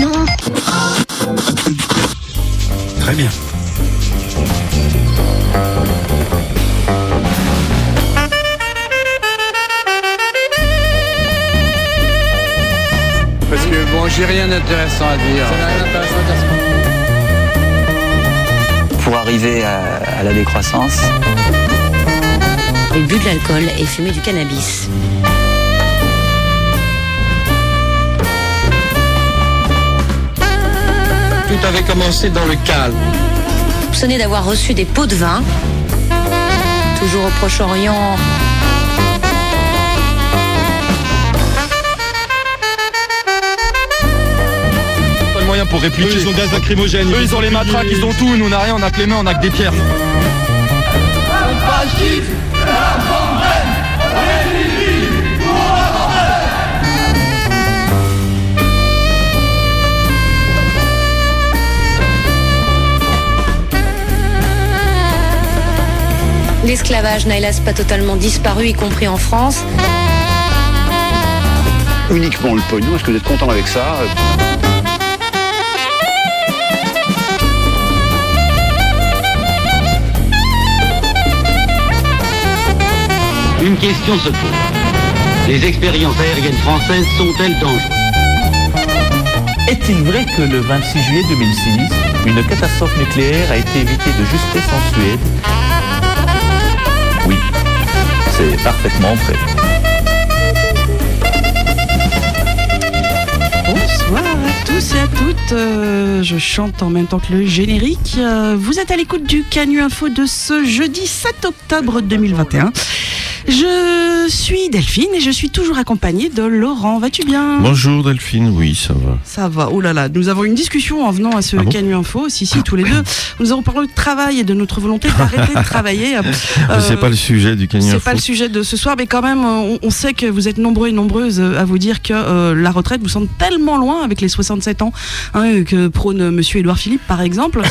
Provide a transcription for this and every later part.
Non. Très bien. Parce que bon, j'ai rien d'intéressant à dire. Ça n'a rien d'intéressant à dire. pour arriver à, à la décroissance. Il bu de l'alcool et fumait du cannabis. Tout avait commencé dans le calme. Soupçonné d'avoir reçu des pots de vin. Toujours au Proche-Orient. Pas de moyens pour répliquer. Eux, ils ont gaz lacrymogène. Eux, ils ont les matraques, ils ont tout. Nous, on n'a rien, on a que les mains, on a que des pierres. L'esclavage n'a hélas pas totalement disparu, y compris en France. uniquement le pognon. Est-ce que vous êtes content avec ça? Une question se pose. Les expériences aériennes françaises sont-elles dangereuses? Est-il vrai que le 26 juillet 2006, une catastrophe nucléaire a été évitée de justesse en Suède? Parfaitement vrai. Bonsoir à tous et à toutes. Euh, je chante en même temps que le générique. Euh, vous êtes à l'écoute du Canu Info de ce jeudi 7 octobre 2021. Je suis Delphine et je suis toujours accompagnée de Laurent. Vas-tu bien? Bonjour Delphine, oui, ça va. Ça va. Oh là là, nous avons une discussion en venant à ce Ah bon? Canu Info. Si, si, tous les deux. Nous avons parlé de travail et de notre volonté d'arrêter de travailler. Euh, c'est pas le sujet du C'est Info. pas le sujet de ce soir, mais quand même, on, on sait que vous êtes nombreux et nombreuses à vous dire que euh, la retraite vous semble tellement loin avec les 67 ans hein, que prône Monsieur Édouard Philippe, par exemple.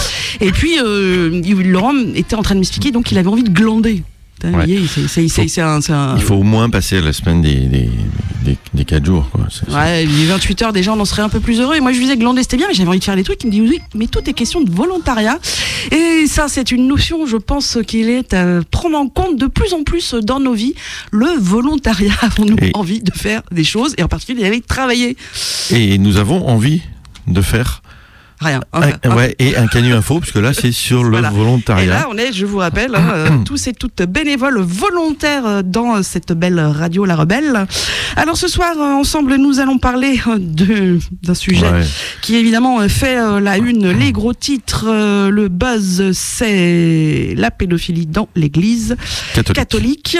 Et puis, euh, Laurent était en train de m'expliquer, donc il avait envie de glander. Putain, Ouais. c'est- un, un- Il faut au moins passer la semaine des, des, des, des 4 jours. Quoi. Ouais, les 28 heures, déjà, on en serait un peu plus heureux. Et moi, je disais, glander, c'était bien, mais j'avais envie de faire des trucs. Il me dit, oui, mais tout est question de volontariat. Et ça, c'est une notion, je pense, qu'il est à prendre en compte de plus en plus dans nos vies. Le volontariat. Avons-nous envie de faire des choses, et en particulier d'aller travailler Et nous avons envie de faire Rien. Enfin, ouais, et un Canu Info, parce que là, c'est sur le Voilà. Et volontariat. là, on est, je vous rappelle, hein, euh, tous et toutes bénévoles volontaires dans cette belle radio La Rebelle. Alors ce soir, euh, ensemble, nous allons parler euh, d'un sujet Ouais. qui évidemment fait euh, la une, les gros titres. euh, Le buzz, c'est la pédophilie dans l'Église Catholique. catholique.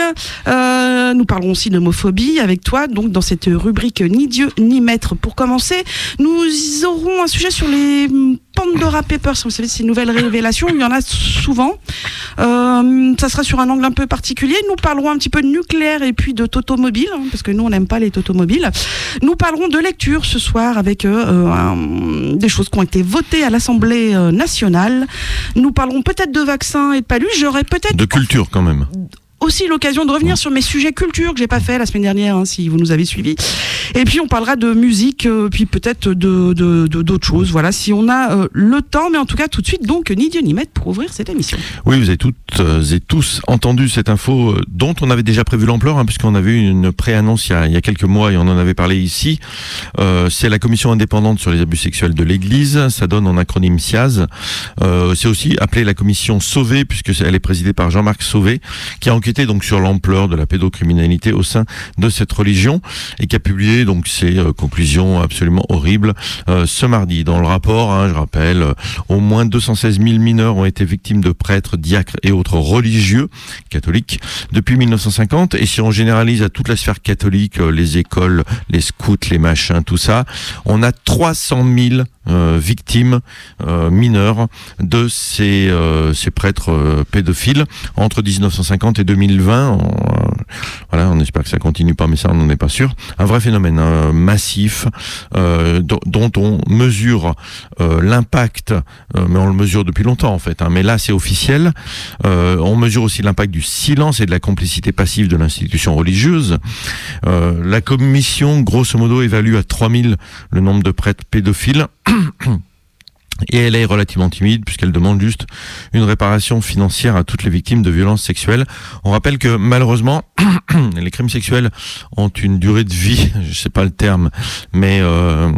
Euh, nous parlerons aussi d'homophobie avec toi, donc dans cette rubrique Ni Dieu ni Maître. Pour commencer, nous aurons un sujet sur les Pandora Papers. Vous savez, ces nouvelles révélations, il y en a souvent. Euh, ça sera sur un angle un peu particulier. Nous parlerons un petit peu de nucléaire et puis de tautomobile, hein, parce que nous, on n'aime pas les tautomobiles. Nous parlerons de lecture ce soir avec euh, des choses qui ont été votées à l'Assemblée euh, nationale. Nous parlerons peut-être de vaccins et de palu. J'aurai peut-être De culture, quand même. Aussi l'occasion de revenir sur mes sujets culture que j'ai pas fait la semaine dernière, hein, si vous nous avez suivis. Et puis on parlera de musique, euh, puis peut-être de d'autres choses. Voilà, si on a euh, le temps, mais en tout cas tout de suite donc ni Dieu ni maître pour ouvrir cette émission. Oui, vous avez toutes euh, et tous entendu cette info dont on avait déjà prévu l'ampleur, hein, puisqu'on avait eu une pré-annonce il, y a- il y a quelques mois et on en avait parlé ici. C'est la commission indépendante sur les abus sexuels de l'Église. Ça donne en acronyme SIAZ. C'est aussi appelé la commission Sauvé, puisque elle est présidée par Jean-Marc Sauvé, qui a enquêté donc sur l'ampleur de la pédocriminalité au sein de cette religion et qui a publié donc ses euh, conclusions absolument horribles euh, ce mardi. Dans le rapport, hein, je rappelle, euh, au moins 216 000 mineurs ont été victimes de prêtres, diacres et autres religieux catholiques depuis 1950. Et si on généralise à toute la sphère catholique, les écoles, les scouts, les machins, tout ça, on a 300 000 euh, victimes euh, mineures de ces, euh, ces prêtres euh, pédophiles entre 1950 et 2020. On, euh, voilà, on espère que ça continue pas, mais ça, on n'en est pas sûr. Un vrai phénomène euh, massif euh, dont, on mesure euh, l'impact, euh, mais on le mesure depuis longtemps en fait. hein, mais là, c'est officiel. Euh, on mesure aussi l'impact du silence et de la complicité passive de l'institution religieuse. Euh, la commission, grosso modo, évalue à 3000 le nombre de prêtres pédophiles. Et elle est relativement timide puisqu'elle demande juste une réparation financière à toutes les victimes de violences sexuelles. On rappelle que malheureusement, les crimes sexuels ont une durée de vie, je sais pas le terme, mais euh,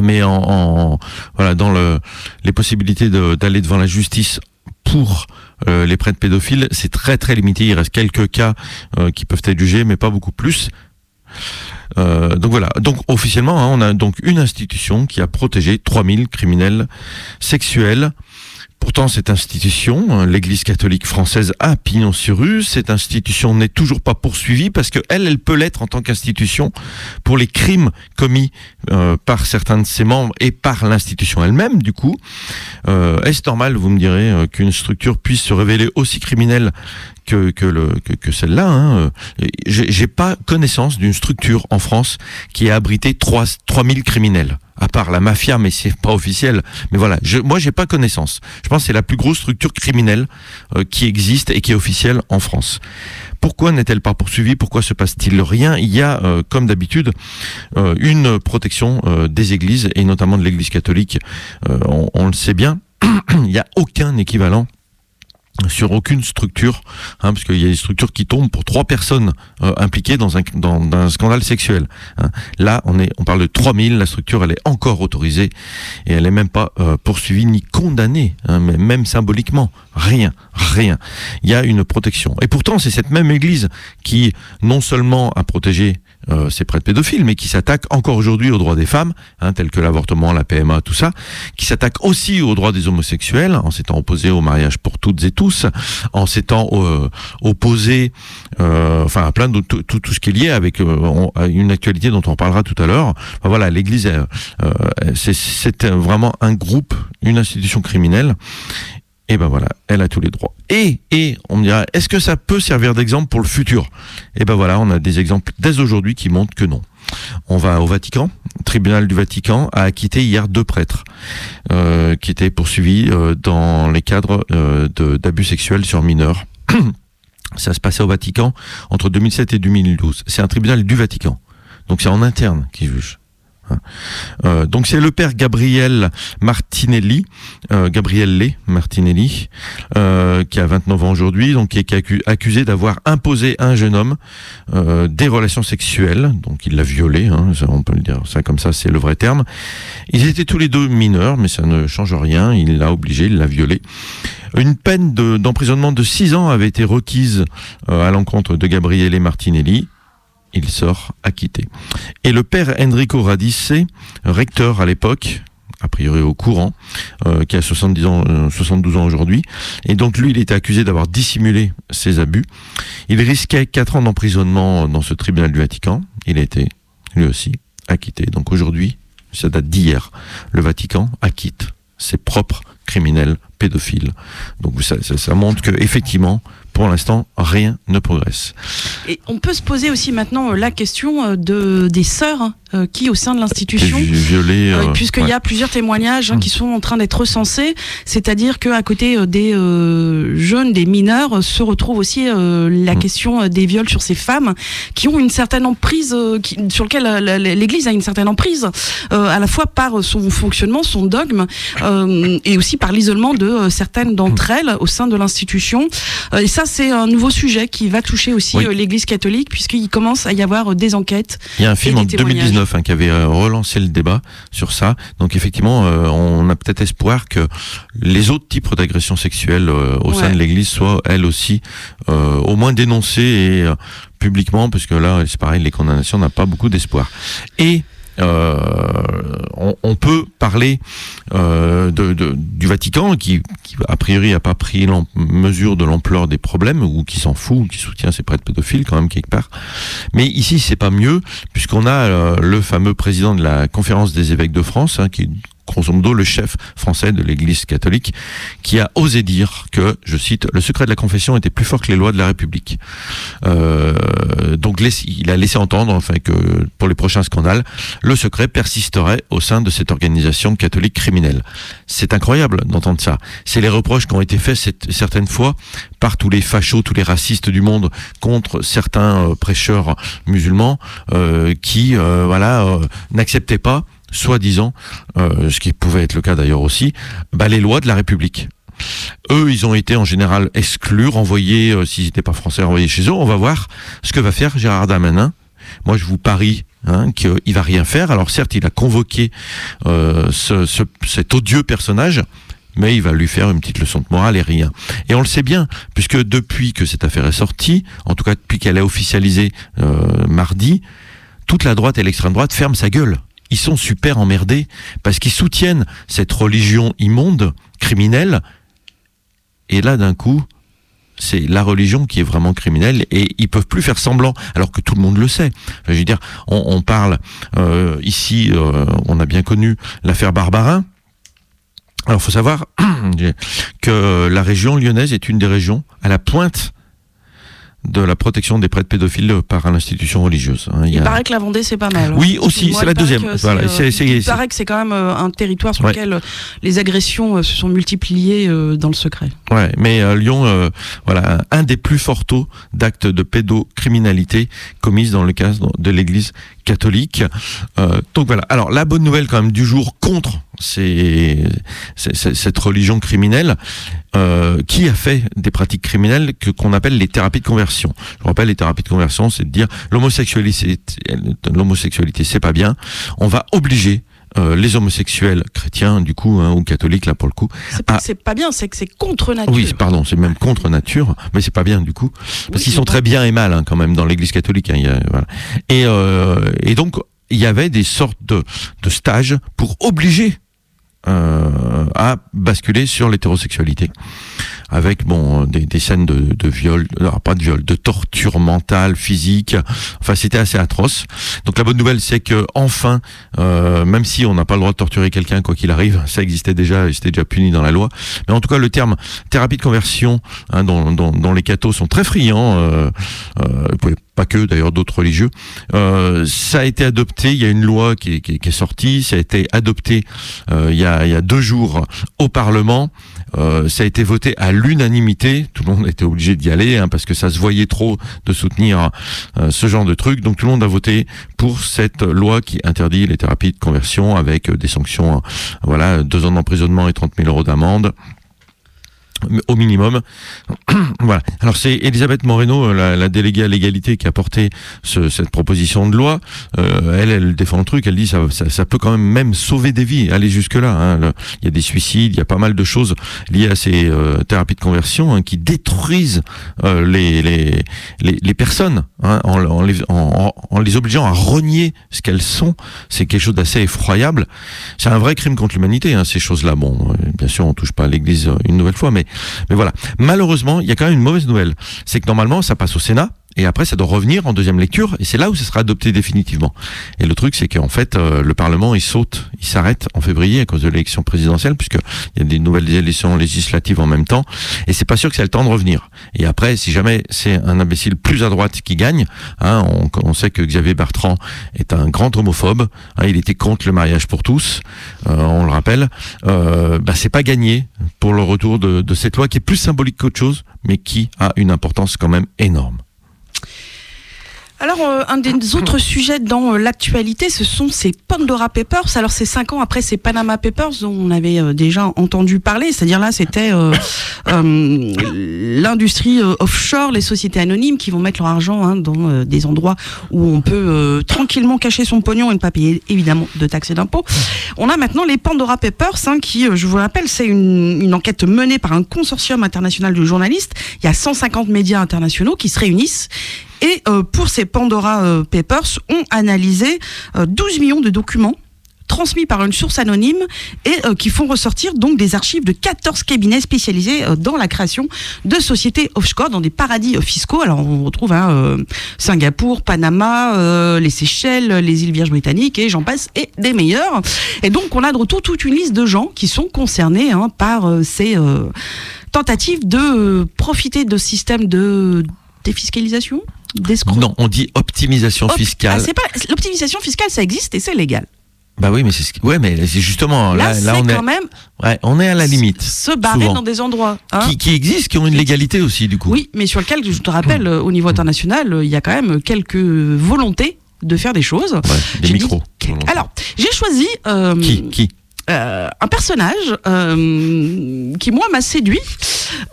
mais en, en- voilà dans le, les possibilités d'aller devant la justice pour euh, les prêtres pédophiles, c'est très très limité. Il reste quelques cas euh, qui peuvent être jugés, mais pas beaucoup plus. Euh, donc voilà. Donc officiellement, hein, on a donc une institution qui a protégé 3000 criminels sexuels. Pourtant, cette institution, hein, l'Église catholique française a pignon sur rue. Cette institution n'est toujours pas poursuivie parce que elle, elle peut l'être en tant qu'institution pour les crimes commis euh, par certains de ses membres et par l'institution elle-même. Du coup, euh, est-ce normal, vous me direz, qu'une structure puisse se révéler aussi criminelle que, que, que, que celle-là hein, j'ai pas connaissance d'une structure en France qui a abrité 3, 3000 criminels. À part la mafia, mais c'est pas officiel. Mais voilà, je, moi j'ai pas connaissance. Je pense que c'est la plus grosse structure criminelle euh, qui existe et qui est officielle en France. Pourquoi n'est-elle pas poursuivie? Pourquoi se passe-t-il rien? Il y a, euh, comme d'habitude, euh, une protection euh, des églises et notamment de l'Église catholique. Euh, on, on le sait bien. Il n'y a aucun équivalent sur aucune structure, hein, parce qu'il y a des structures qui tombent pour trois personnes euh, impliquées dans un, scandale sexuel. hein. Là, on, est, on parle de 3000, la structure, elle est encore autorisée, et elle n'est même pas euh, poursuivie ni condamnée, hein, mais même symboliquement. Rien, rien. Il y a une protection. Et pourtant, c'est cette même Église qui, non seulement a protégé euh, ces prêtres pédophiles, mais qui s'attaque encore aujourd'hui aux droits des femmes, hein, tels que l'avortement, la PMA, tout ça, qui s'attaque aussi aux droits des homosexuels, en s'étant opposé au mariage pour toutes et tous, en s'étant euh, opposé, euh, enfin à plein de tout, tout, tout ce qui est lié avec euh, une actualité dont on parlera tout à l'heure. Enfin, voilà, l'Église, euh, euh, c'est- c'est vraiment un groupe, une institution criminelle. Et ben voilà, elle a tous les droits. Et, et on me dira, est-ce que ça peut servir d'exemple pour le futur? Et ben voilà, on a des exemples dès aujourd'hui qui montrent que non. On va au Vatican. Le tribunal du Vatican a acquitté hier deux prêtres euh, qui étaient poursuivis euh, dans les cadres euh, d'abus sexuels sur mineurs. Ça se passait au Vatican entre 2007 et 2012. C'est un tribunal du Vatican. Donc c'est en interne qui juge. Euh, donc c'est le père Gabriel Martinelli, euh, Gabrielle Martinelli, euh, qui a 29 ans aujourd'hui, donc qui est accu- accusé d'avoir imposé à un jeune homme euh, des relations sexuelles, donc il l'a violé, hein, on peut le dire ça comme ça, c'est le vrai terme. Ils étaient tous les deux mineurs, mais ça ne change rien, il l'a obligé, il l'a violé. Une peine de- d'emprisonnement de 6 ans avait été requise à l'encontre de Gabriele Martinelli. Il sort acquitté. Et le père Enrico Radice, recteur à l'époque, a priori au courant, euh, qui a 70 ans, euh, 72 ans aujourd'hui, et donc lui, il était accusé d'avoir dissimulé ses abus. Il risquait 4 ans d'emprisonnement dans ce tribunal du Vatican. Il a été, lui aussi, acquitté. Donc aujourd'hui, ça date d'hier, le Vatican acquitte ses propres criminels pédophiles. Donc ça, ça, ça montre que effectivement, pour l'instant, rien ne progresse. Et on peut se poser aussi maintenant euh, la question euh, de, des sœurs euh, qui, au sein de l'institution, Euh, Puisqu'il ouais. y a plusieurs témoignages hein, Mm. qui sont en train d'être recensés, c'est-à-dire qu'à côté des euh, jeunes, des mineurs, se retrouve aussi la Mm. question des viols sur ces femmes qui ont une certaine emprise, qui- sur lequel l'Église a une certaine emprise, à la fois par son fonctionnement, son dogme, et aussi par l'isolement de certaines d'entre Mm. elles au sein de l'institution. Et ça, c'est un nouveau sujet qui va toucher aussi Oui. euh, l'Église catholique, puisqu'il commence à y avoir euh, des enquêtes Il y a un film en témoignages. 2019 hein, qui avait euh, relancé le débat sur ça. Donc effectivement, euh, on a peut-être espoir que les autres types d'agressions sexuelles euh, au sein de l'Église soient elles aussi euh, au moins dénoncées et publiquement, parce que là, c'est pareil, les condamnations n'ont pas beaucoup d'espoir. Et on, on, peut parler euh, de, du Vatican qui, a priori n'a pas pris mesure de l'ampleur des problèmes ou qui s'en fout, ou qui soutient ses prêtres pédophiles quand même quelque part. Mais ici c'est pas mieux puisqu'on a euh, le fameux président de la conférence des évêques de France hein, qui grosso modo le chef français de l'Église catholique, qui a osé dire que, je cite, le secret de la confession était plus fort que les lois de la République. Euh, donc il a laissé entendre, enfin que pour les prochains scandales, le secret persisterait au sein de cette organisation catholique criminelle. C'est incroyable d'entendre ça. C'est les reproches qui ont été faits cette- certaines fois par tous les fachos, tous les racistes du monde contre certains euh, prêcheurs musulmans euh, qui, voilà, n'acceptaient pas soi-disant, euh, ce qui pouvait être le cas d'ailleurs aussi, bah, les lois de la République. Eux, ils ont été en général exclus, renvoyés, euh, s'ils n'étaient pas français, renvoyés chez eux. On va voir ce que va faire Gérard Darmanin. Moi, je vous parie hein, qu'il va rien faire. Alors certes, il a convoqué euh, ce, ce- cet odieux personnage, mais il va lui faire une petite leçon de morale et rien. Et on le sait bien, puisque depuis que cette affaire est sortie, en tout cas depuis qu'elle est officialisée mardi, toute la droite et l'extrême droite ferment sa gueule. Ils sont super emmerdés parce qu'ils soutiennent cette religion immonde, criminelle. Et là, d'un coup, c'est la religion qui est vraiment criminelle et ils peuvent plus faire semblant, alors que tout le monde le sait. Je veux dire, on, on parle euh, ici, euh, on a bien connu l'affaire Barbarin. Alors, faut savoir que la région lyonnaise est une des régions à la pointe de la protection des prêtres pédophiles par l'institution religieuse. hein. Il Il a- paraît que la Vendée, c'est pas mal. Oui, aussi, c'est la deuxième. Voilà, euh, il paraît que c'est quand même euh, un territoire sur Ouais. lequel euh, les agressions se sont multipliées dans le secret. Ouais, mais euh, Lyon, euh, voilà, un des plus forts taux d'actes de pédocriminalité commises dans le cadre de l'Église catholique. Donc voilà. Alors la bonne nouvelle quand même du jour contre ces, ces- ces- cette religion criminelle, qui a fait des pratiques criminelles que qu'on appelle les thérapies de conversion. Je rappelle, les thérapies de conversion, c'est de dire l'homosexualité, l'homosexualité, c'est pas bien. On va obliger euh, les homosexuels chrétiens, du coup, hein, ou catholiques, là pour le coup, C'est pas, pas bien, c'est que c'est contre nature. oui, pardon, c'est même contre nature, mais c'est pas bien du coup, parce Oui, qu'ils sont très bien et mal hein, quand même dans l'Église catholique. hein, il y a- voilà. et, euh, et donc il y avait des sortes de, de stages pour obliger euh, à basculer sur l'hétérosexualité, avec bon des, des scènes de, de viol, alors pas de viol, de torture mentale, physique. Enfin, c'était assez atroce. Donc la bonne nouvelle, c'est que enfin, euh, même si on n'a pas le droit de torturer quelqu'un quoi qu'il arrive, ça existait déjà, c'était déjà puni dans la loi. Mais en tout cas, le terme thérapie de conversion, hein, dont, dont- dont les cathos sont très friands, euh, euh, pas que d'ailleurs d'autres religieux, euh, ça a été adopté. Il y a une loi qui qui qui est sortie, ça a été adopté euh, il, y a, il y a deux jours au Parlement. Euh, ça a été voté à l'unanimité. Tout le monde été obligé d'y aller hein, parce que ça se voyait trop de soutenir euh, ce genre de truc. Donc tout le monde a voté pour cette loi qui interdit les thérapies de conversion avec euh, des sanctions, euh, voilà, deux ans d'emprisonnement et 30 000 euros d'amende au minimum. voilà. Alors c'est Elisabeth Moreno, euh, la, la déléguée à l'égalité, qui a porté ce- cette proposition de loi. Euh, elle, elle défend le truc. Elle dit ça, ça, peut quand même même sauver des vies, aller jusque là. hein. Il y a des suicides, il y a pas mal de choses liées à ces euh, thérapies de conversion hein, qui détruisent euh, les, les, les personnes hein, en, en les, en, en- en les obligeant à renier ce qu'elles sont. C'est quelque chose d'assez effroyable. C'est un vrai crime contre l'humanité, hein, ces choses-là. Bon, euh, bien sûr, on touche pas à l'Église euh, une nouvelle fois, mais mais voilà. Malheureusement, il y a quand même une mauvaise nouvelle. C'est que normalement, ça passe au Sénat. Et après, ça doit revenir en deuxième lecture, et c'est là où ça sera adopté définitivement. Et le truc, c'est qu'en fait, euh, le Parlement, il saute, il s'arrête en février à cause de l'élection présidentielle, puisque il y a des nouvelles élections législatives en même temps, et c'est pas sûr que ça le temps de revenir. Et après, si jamais c'est un imbécile plus à droite qui gagne, hein, on, on sait que Xavier Bertrand est un grand homophobe, hein, il était contre le mariage pour tous, euh, on le rappelle, euh, bah, c'est pas gagné pour le retour de, de cette loi qui est plus symbolique qu'autre chose, mais qui a une importance quand même énorme. Alors, euh, un des autres sujets dans euh, l'actualité, ce sont ces Pandora Papers. Alors, c'est cinq ans après ces Panama Papers dont on avait euh, déjà entendu parler. C'est-à-dire là, c'était l'industrie offshore, les sociétés anonymes qui vont mettre leur argent hein, dans des endroits où on peut tranquillement cacher son pognon et ne pas payer évidemment de taxes et d'impôts. On a maintenant les Pandora Papers, hein, qui, je vous rappelle, c'est une, une enquête menée par un consortium international de journalistes. Il y a 150 médias internationaux qui se réunissent et euh, pour ces Pandora euh, Papers, ont analysé euh, 12 millions de documents transmis par une source anonyme et euh, qui font ressortir donc des archives de 14 cabinets spécialisés euh, dans la création de sociétés offshore dans des paradis euh, fiscaux. Alors on retrouve hein, euh, Singapour, Panama, euh, les Seychelles, les îles Vierges britanniques et j'en passe et des meilleurs. Et donc on a de retour toute une liste de gens qui sont concernés hein, par euh, ces euh, tentatives de euh, profiter de systèmes de défiscalisation. Non, on dit optimisation fiscale. ah, pas l'optimisation fiscale, ça existe et c'est légal. Bah oui, mais c'est ce qui- ouais, mais c'est justement Là, là, on est, quand même ouais, on est à la limite. se barrer souvent. dans des endroits. hein. qui, qui existent, qui ont une légalité aussi du coup. Oui, mais sur lequel, je te rappelle, euh, au niveau international, euh, il y a quand même quelques volontés de faire des choses. Ouais, des dit micros. Alors, j'ai choisi euh, Qui qui? euh, un personnage euh, qui, moi, m'a séduit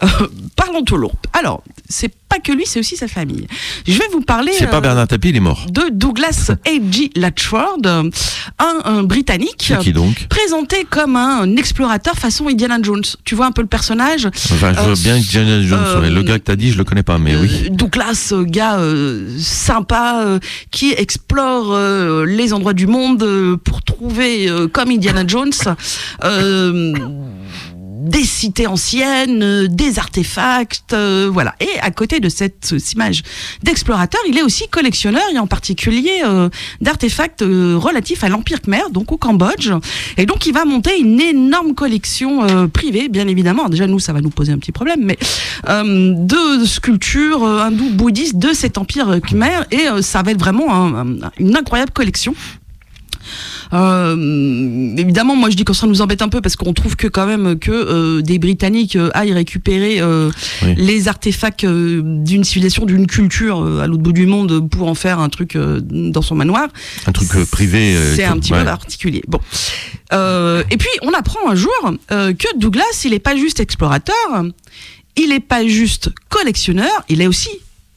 euh, par l'entourloupe. Alors, c'est pas que lui, c'est aussi sa famille. Je vais vous parler C'est pas euh, Bernard Tapie, il est mort. de Douglas A.G. Latchford, euh, un, un Britannique. Qui donc présenté comme un explorateur façon Indiana Jones. Tu vois un peu le personnage Enfin, je Euh, veux bien que Indiana Jones euh, Le gars que t'as dit, je le connais pas, mais Euh, oui. Douglas, euh, gars euh, sympa, euh, qui explore euh, les endroits du monde euh, pour trouver, euh, comme Indiana Jones, euh, des cités anciennes, euh, des artefacts, euh, voilà. Et à côté de cette euh, image d'explorateur, il est aussi collectionneur, et en particulier d'artefacts relatifs à l'Empire Khmer, donc au Cambodge. Et donc il va monter une énorme collection privée, bien évidemment. Déjà nous, ça va nous poser un petit problème, mais de sculptures hindoues, bouddhistes de cet Empire Khmer, et ça va être vraiment un- une incroyable collection. Euh, évidemment, moi je dis que ça nous embête un peu parce qu'on trouve que quand même que euh, des Britanniques euh, aillent récupérer euh, Oui. les artefacts d'une civilisation, d'une culture à l'autre bout du monde pour en faire un truc dans son manoir. Un truc privé. C'est un petit ouais. peu particulier. Bon. Euh, et puis on apprend un jour que Douglas, il n'est pas juste explorateur, il n'est pas juste collectionneur, il est aussi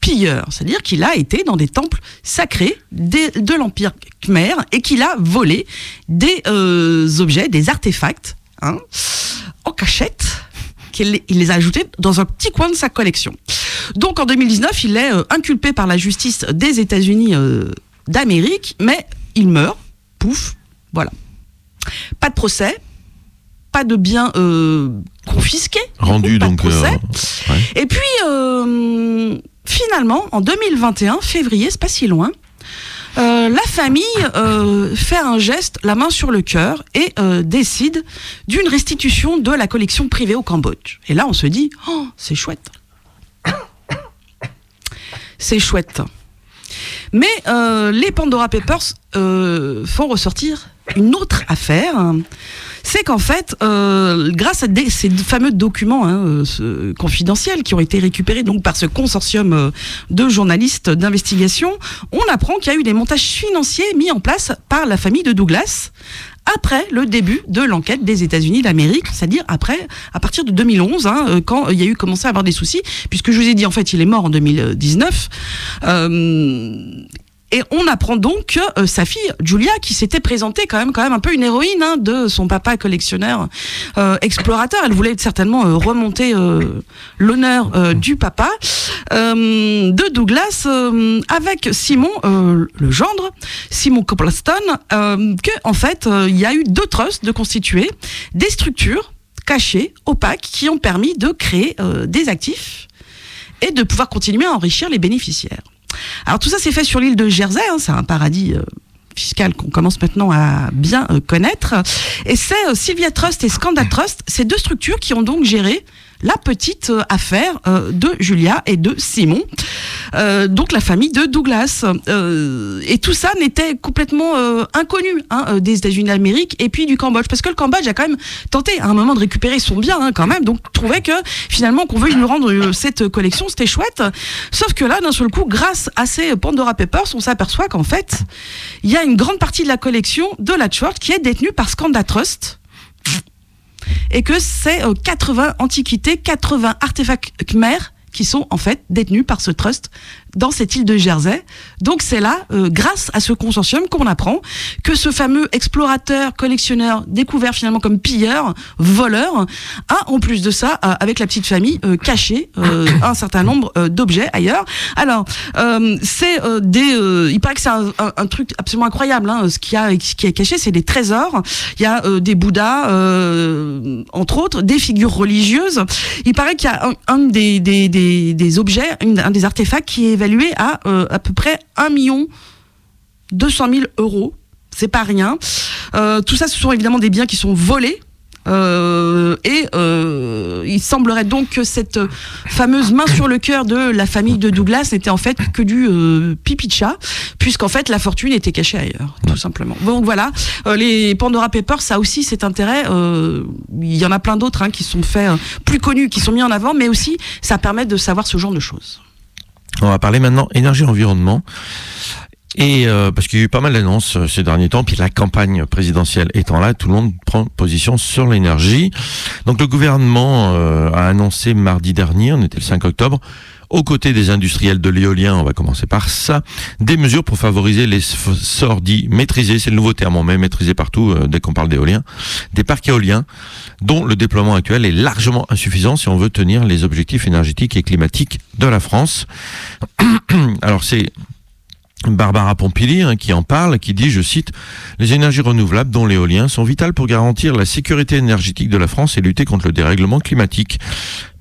pilleur. C'est-à-dire qu'il a été dans des temples sacrés de l'Empire Khmer et qu'il a volé des euh, objets, des artefacts, hein, en cachette, qu'il il les a ajoutés dans un petit coin de sa collection. Donc en 2019, il est euh, inculpé par la justice des États-Unis euh, d'Amérique, mais il meurt, pouf, voilà. Pas de procès, pas de biens confisqués, du Rendu donc. procès. ouais. Et puis, finalement, en 2021, février, c'est pas si loin, euh, la famille euh, fait un geste, la main sur le cœur, et euh, décide d'une restitution de la collection privée au Cambodge. Et là, on se dit, oh, c'est chouette. C'est chouette. Mais les Pandora Papers font ressortir une autre affaire. C'est qu'en fait, euh, grâce à ces fameux documents hein, euh, confidentiels qui ont été récupérés donc par ce consortium euh, de journalistes d'investigation, on apprend qu'il y a eu des montages financiers mis en place par la famille de Douglas après le début de l'enquête des États-Unis d'Amérique, c'est-à-dire après, à partir de 2011, hein, quand il y a eu commencé à avoir des soucis, puisque je vous ai dit en fait il est mort en 2019. Euh, et on apprend donc que euh, sa fille Julia, qui s'était présentée quand même, quand même un peu une héroïne hein, de son papa collectionneur, euh, explorateur, elle voulait certainement euh, remonter l'honneur du papa de Douglas avec Simon, le gendre, Simon Copleston, euh, que en fait il y a eu deux trusts de constituer des structures cachées, opaques, qui ont permis de créer des actifs et de pouvoir continuer à enrichir les bénéficiaires. Alors tout ça s'est fait sur l'île de Jersey, hein, c'est un paradis euh, fiscal qu'on commence maintenant à bien euh, connaître. Et c'est euh, Sylvia Trust et Scandal Trust, ces deux structures qui ont donc géré la petite euh, affaire euh, de Julia et de Simon, Euh, donc la famille de Douglas. Et tout ça n'était complètement inconnu hein, des États-Unis d'Amérique et puis du Cambodge, parce que le Cambodge a quand même tenté à un moment de récupérer son bien hein, quand même, donc trouvait que finalement qu'on veuille nous rendre cette collection, c'était chouette. Sauf que là, d'un seul coup, grâce à ces Pandora Papers, on s'aperçoit qu'en fait, il y a une grande partie de la collection de Latchford qui est détenue par Scanda Trust et que c'est euh, 80 antiquités, 80 artefacts Khmer qui sont en fait détenus par ce trust dans cette île de Jersey. Donc c'est là, euh, grâce à ce consortium, qu'on apprend que ce fameux explorateur, collectionneur, découvert finalement comme pilleur, voleur, a en plus de ça, euh, avec la petite famille, euh, caché euh, un certain nombre euh, d'objets ailleurs. Alors c'est des, il paraît que c'est un, un- truc absolument incroyable. Hein, ce qui a, ce qui est caché, c'est des trésors. Il y a des Bouddhas, entre autres, des figures religieuses. Il paraît qu'il y a un, un des, des, des, des objets, un des artefacts qui est évalué à euh, à peu près 1 million 200 000 euros. C'est pas rien. Euh, tout ça, ce sont évidemment des biens qui sont volés. Euh, et euh, il semblerait donc que cette fameuse main sur le cœur de la famille de Douglas n'était en fait que du euh, pipi de chat, puisqu'en fait la fortune était cachée ailleurs, tout simplement. Donc voilà, les Pandora Papers, ça aussi cet intérêt. il y en a plein d'autres hein, qui sont faits plus connus, qui sont mis en avant, mais aussi ça permet de savoir ce genre de choses. On va parler maintenant énergie-environnement. Et euh, parce qu'il y a eu pas mal d'annonces euh, ces derniers temps, puis la campagne présidentielle étant là, tout le monde prend position sur l'énergie. Donc le gouvernement euh, a annoncé mardi dernier, on était le 5 octobre, aux côtés des industriels de l'éolien, on va commencer par ça, des mesures pour favoriser les sorts dits maîtrisés, c'est le nouveau terme, on met maîtrisé partout euh, dès qu'on parle d'éolien, des parcs éoliens dont le déploiement actuel est largement insuffisant si on veut tenir les objectifs énergétiques et climatiques de la France. Alors c'est Barbara Pompili hein, qui en parle, qui dit, je cite, Les énergies renouvelables, dont l'éolien, sont vitales pour garantir la sécurité énergétique de la France et lutter contre le dérèglement climatique.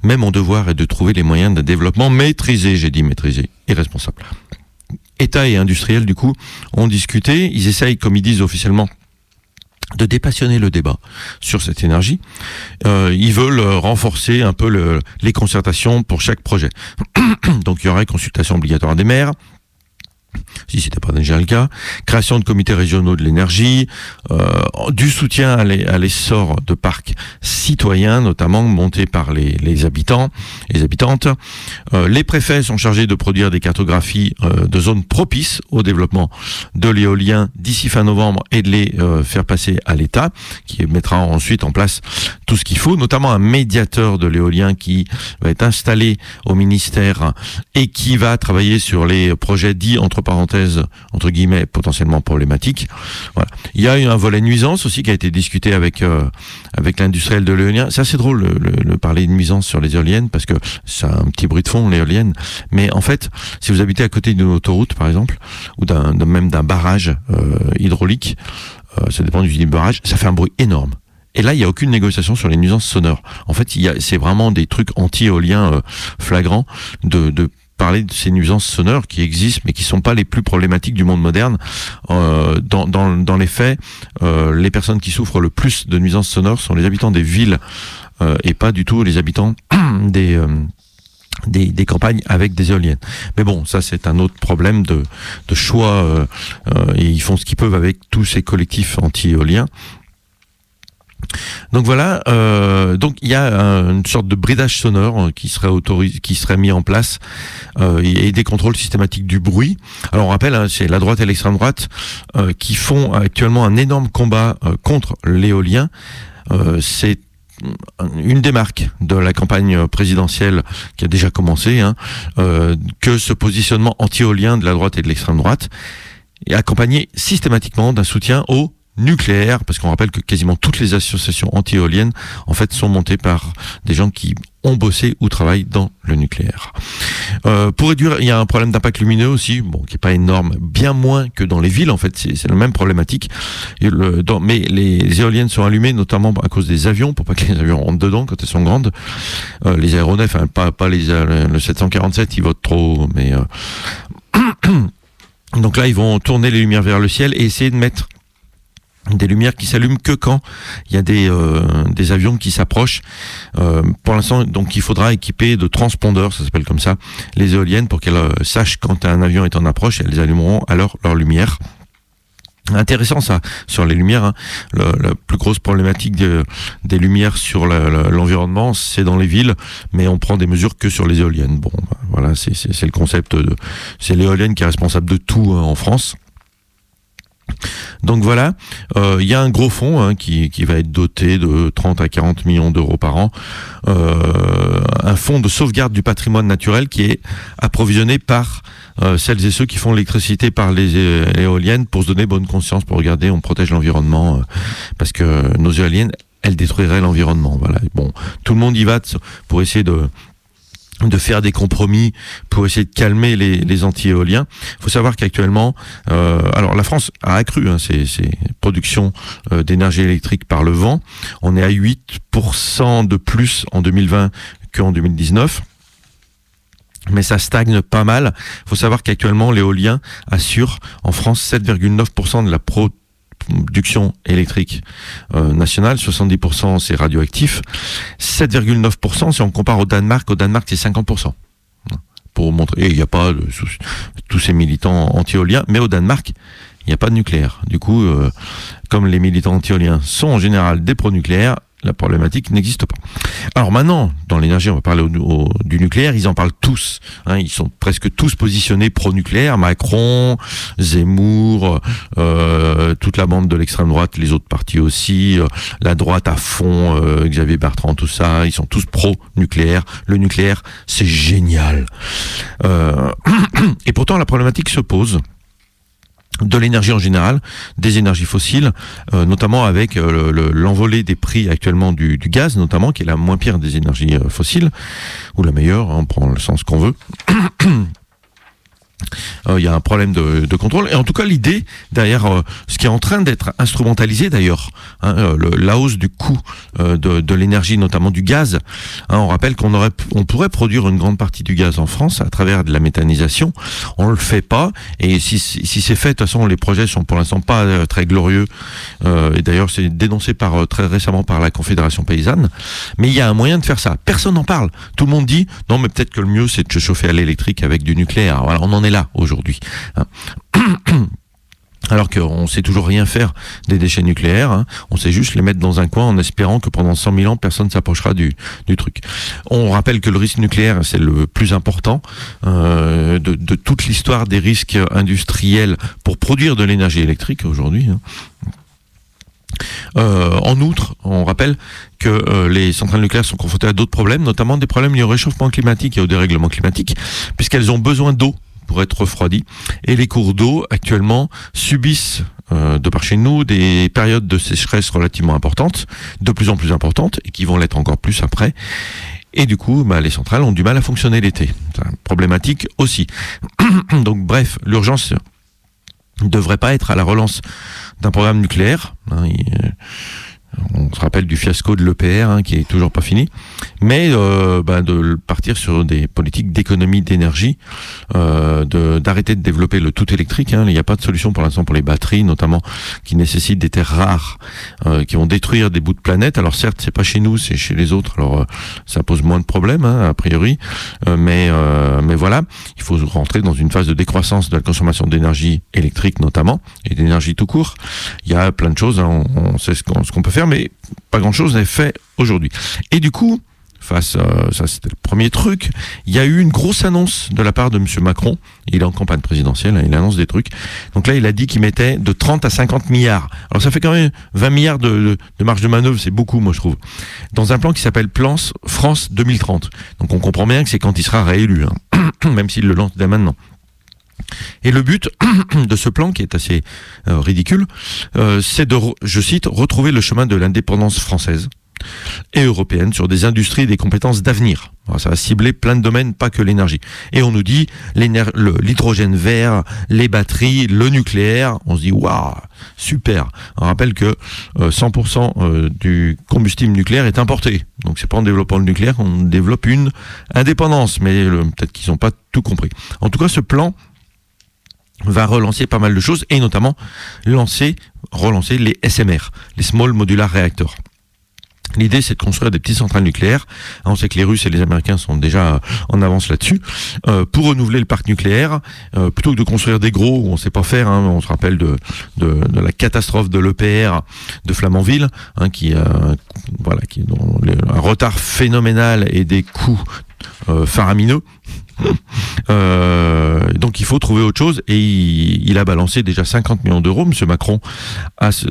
Mais mon devoir est de trouver les moyens d'un développement maîtrisé, j'ai dit maîtrisé, et responsable. État et industriels, du coup, ont discuté, ils essayent, comme ils disent officiellement, de dépassionner le débat sur cette énergie. Euh, ils veulent renforcer un peu le- les concertations pour chaque projet. Donc il y aurait consultation obligatoire des maires, si c'était pas déjà le cas, création de comités régionaux de l'énergie, euh, du soutien à l'essor de parcs citoyens, notamment montés par les, les habitants, les habitantes. Euh, les préfets sont chargés de produire des cartographies euh, de zones propices au développement de l'éolien d'ici fin novembre et de les euh, faire passer à l'État, qui mettra ensuite en place tout ce qu'il faut, notamment un médiateur de l'éolien qui va être installé au ministère et qui va travailler sur les projets dits entre parenthèses entre guillemets potentiellement problématiques. Voilà. Il y a un volet nuisance aussi qui a été discuté avec avec l'industriel de l'éolien. C'est assez drôle le, le- le parler de nuisance sur les éoliennes parce que c'est un petit bruit de fond l'éolienne. Mais en fait, si vous habitez à côté d'une autoroute par exemple ou d'un même d'un barrage euh, hydraulique, euh, ça dépend du de barrage, ça fait un bruit énorme. Et là, il n'y a aucune négociation sur les nuisances sonores. En fait, c'est vraiment des trucs anti-éoliens euh, flagrants de, de parler de ces nuisances sonores qui existent, mais qui sont pas les plus problématiques du monde moderne. Euh, dans, dans, dans les faits, euh, les personnes qui souffrent le plus de nuisances sonores sont les habitants des villes euh, et pas du tout les habitants des des, campagnes avec des éoliennes. Mais bon, ça c'est un autre problème de, de choix et ils font ce qu'ils peuvent avec tous ces collectifs anti-éoliens. Donc voilà, euh, donc il y a un- une sorte de bridage sonore euh, qui serait autorisé, qui serait mis en place euh, et, des contrôles systématiques du bruit. Alors on rappelle, hein, c'est la droite et l'extrême droite euh, qui font actuellement un énorme combat euh, contre l'éolien. Euh, c'est une des marques de la campagne présidentielle qui a déjà commencé, hein, euh, que ce positionnement anti-éolien de la droite et de l'extrême droite est accompagné systématiquement d'un soutien au nucléaire, parce qu'on rappelle que quasiment toutes les associations anti-éoliennes, en fait, sont montées par des gens qui ont bossé ou travaillent dans le nucléaire. Euh, pour réduire, il y a un problème d'impact lumineux aussi, bon, qui est pas énorme, bien moins que dans les villes, en fait, c'est la même problématique. Mais les éoliennes sont allumées notamment à cause des avions, pour pas que les avions rentrent dedans quand elles sont grandes. Euh, les aéronefs, hein, pas, pas les, le 747, ils votent trop, mais... euh, Donc là, ils vont tourner les lumières vers le ciel et essayer de mettre des lumières qui s'allument que quand il y a des, euh, des avions qui s'approchent. Euh, pour l'instant, donc il faudra équiper de transpondeurs, ça s'appelle comme ça, les éoliennes pour qu'elles euh, sachent quand un avion est en approche elles allumeront alors leur lumière. Intéressant ça sur les lumières. hein. Le- la plus grosse problématique de- des lumières sur l'environnement, c'est dans les villes, mais on prend des mesures que sur les éoliennes. Bon, bah, voilà, c'est le concept. C'est l'éolienne qui est responsable de tout hein, en France. Donc voilà, euh, il y a un gros fonds hein, qui, qui, va être doté de 30 à 40 millions d'euros par an, euh, un fonds de sauvegarde du patrimoine naturel qui est approvisionné par euh, celles et ceux qui font l'électricité par les éoliennes pour se donner bonne conscience, pour regarder, on protège l'environnement, parce que nos éoliennes, elles détruiraient l'environnement. Voilà. Bon, tout le monde y va pour essayer de de faire des compromis pour essayer de calmer les, les anti-éoliens. Il faut savoir qu'actuellement, euh, alors la France a accru hein, ses, ses, productions euh, d'énergie électrique par le vent. On est à 8% de plus en 2020 qu'en 2019 mais ça stagne pas mal. Il faut savoir qu'actuellement l'éolien assure en France 7,9% de la pro production électrique euh, nationale, 70% c'est radioactif, 7,9% si on compare au Danemark, au Danemark c'est 50%. Pour montrer, il n'y a pas tous ces militants anti-éoliens, mais au Danemark, il n'y a pas de nucléaire. Du coup, euh, comme les militants anti-éoliens sont en général des pro-nucléaires, la problématique n'existe pas. Alors maintenant, dans l'énergie, on va parler du nucléaire, ils en parlent tous. Hein, ils sont presque tous positionnés pro-nucléaire. Macron, Zemmour, euh, toute la bande de l'extrême droite, les autres partis aussi, euh, la droite à fond, euh, Xavier Bertrand, tout ça, ils sont tous pro-nucléaire. Le nucléaire, c'est génial. et pourtant, la problématique se pose de l'énergie en général, des énergies fossiles, euh, notamment avec euh, l'envolée des prix actuellement du, gaz, notamment, qui est la moins pire des énergies euh, fossiles, ou la meilleure, hein, on prend le sens qu'on veut. Euh, il y a un problème de, contrôle. Et en tout cas, l'idée derrière euh, ce qui est en train d'être instrumentalisé d'ailleurs, hein, euh, la hausse du coût de, de l'énergie, notamment du gaz. Hein, on rappelle qu'on aurait, on pourrait produire une grande partie du gaz en France à travers de la méthanisation. On le fait pas. Et si, si c'est fait, de toute façon, les projets sont pour l'instant pas très glorieux. et d'ailleurs, c'est dénoncé par très récemment par la Confédération paysanne. Mais il y a un moyen de faire ça. Personne n'en parle. Tout le monde dit non, mais peut-être que le mieux c'est de se chauffer à l'électrique avec du nucléaire. Voilà, on en est là aujourd'hui. Hein. Alors qu'on sait toujours rien faire des déchets nucléaires, hein. on sait juste les mettre dans un coin en espérant que pendant 100 000 ans, personne ne s'approchera du, truc. On rappelle que le risque nucléaire, c'est le plus important euh, de, de, toute l'histoire des risques industriels pour produire de l'énergie électrique aujourd'hui. Hein. Euh, en outre, on rappelle que euh, les centrales nucléaires sont confrontées à d'autres problèmes, notamment des problèmes liés au réchauffement climatique et au dérèglement climatique, puisqu'elles ont besoin d'eau pour être refroidies. Et les cours d'eau, actuellement, subissent euh, de par chez nous des périodes de sécheresse relativement importantes, de plus en plus importantes, et qui vont l'être encore plus après. Et du coup, bah, les centrales ont du mal à fonctionner l'été. C'est problématique aussi. Donc bref, l'urgence ne devrait pas être à la relance d'un programme nucléaire. Hein, euh, on se rappelle du fiasco de l'EPR hein, qui est toujours pas fini, mais euh, bah, de partir sur des politiques d'économie d'énergie, euh, d'arrêter de, développer le tout électrique. Hein. Il n'y a pas de solution pour l'instant pour les batteries, notamment qui nécessitent des terres rares, euh, qui vont détruire des bouts de planète. Alors certes, c'est pas chez nous, c'est chez les autres. Alors euh, ça pose moins de problèmes hein, a priori, euh, mais mais voilà, il faut rentrer dans une phase de décroissance de la consommation d'énergie électrique notamment et d'énergie tout court. Il y a plein de choses. Hein. on, sait ce qu'on peut faire mais pas grand-chose n'est fait aujourd'hui. Et du coup, face, à ça c'était le premier truc, il y a eu une grosse annonce de la part de M. Macron, il est en campagne présidentielle, hein, il annonce des trucs, donc là il a dit qu'il mettait de 30 à 50 milliards, alors ça fait quand même 20 milliards de, marge de manœuvre, c'est beaucoup moi je trouve, dans un plan qui s'appelle Plan France 2030, donc on comprend bien que c'est quand il sera réélu, hein, même s'il le lance dès maintenant. Et le but de ce plan, qui est assez euh, ridicule, euh, c'est de, je cite, retrouver le chemin de l'indépendance française et européenne sur des industries et des compétences d'avenir. Ça va cibler plein de domaines, pas que l'énergie. Et on nous dit l'hydrogène vert, les batteries, le nucléaire. On se dit waouh, super. On rappelle que 100% euh, du combustible nucléaire est importé. Donc c'est pas en développant le nucléaire qu'on développe une indépendance. Mais peut-être qu'ils n'ont pas tout compris. En tout cas, ce plan va relancer pas mal de choses et notamment lancer, relancer les SMR, les Small Modular Reactors. L'idée, c'est de construire des petites centrales nucléaires. On sait que les Russes et les Américains sont déjà en avance là-dessus. Euh, pour renouveler le parc nucléaire, euh, plutôt que de construire des gros où on sait pas faire, hein, on se rappelle de, de, la catastrophe de l'EPR de Flamanville, hein, qui, a, voilà, qui un retard phénoménal et des coûts euh, faramineux. Euh, donc il faut trouver autre chose et il, a balancé déjà 50 millions d'euros, Monsieur Macron,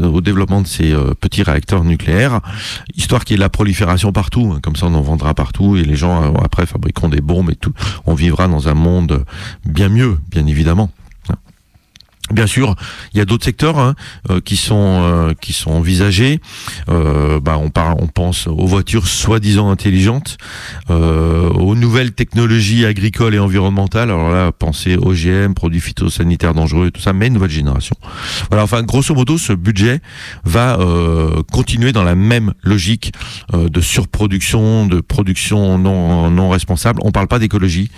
au développement de ces euh, petits réacteurs nucléaires, histoire qu'il y ait de la prolifération partout. hein. Comme ça, on en vendra partout et les gens euh, après fabriqueront des bombes et tout. On vivra dans un monde bien mieux, bien évidemment. Bien sûr, il y a d'autres secteurs hein, euh, qui sont euh, qui sont envisagés. Euh, bah, on parle, on pense aux voitures soi-disant intelligentes, aux nouvelles technologies agricoles et environnementales. Alors là, pensez OGM, produits phytosanitaires dangereux, tout ça, mais nouvelle génération. Voilà. Enfin, grosso modo, ce budget va continuer dans la même logique de surproduction, de production non non responsable. On parle pas d'écologie.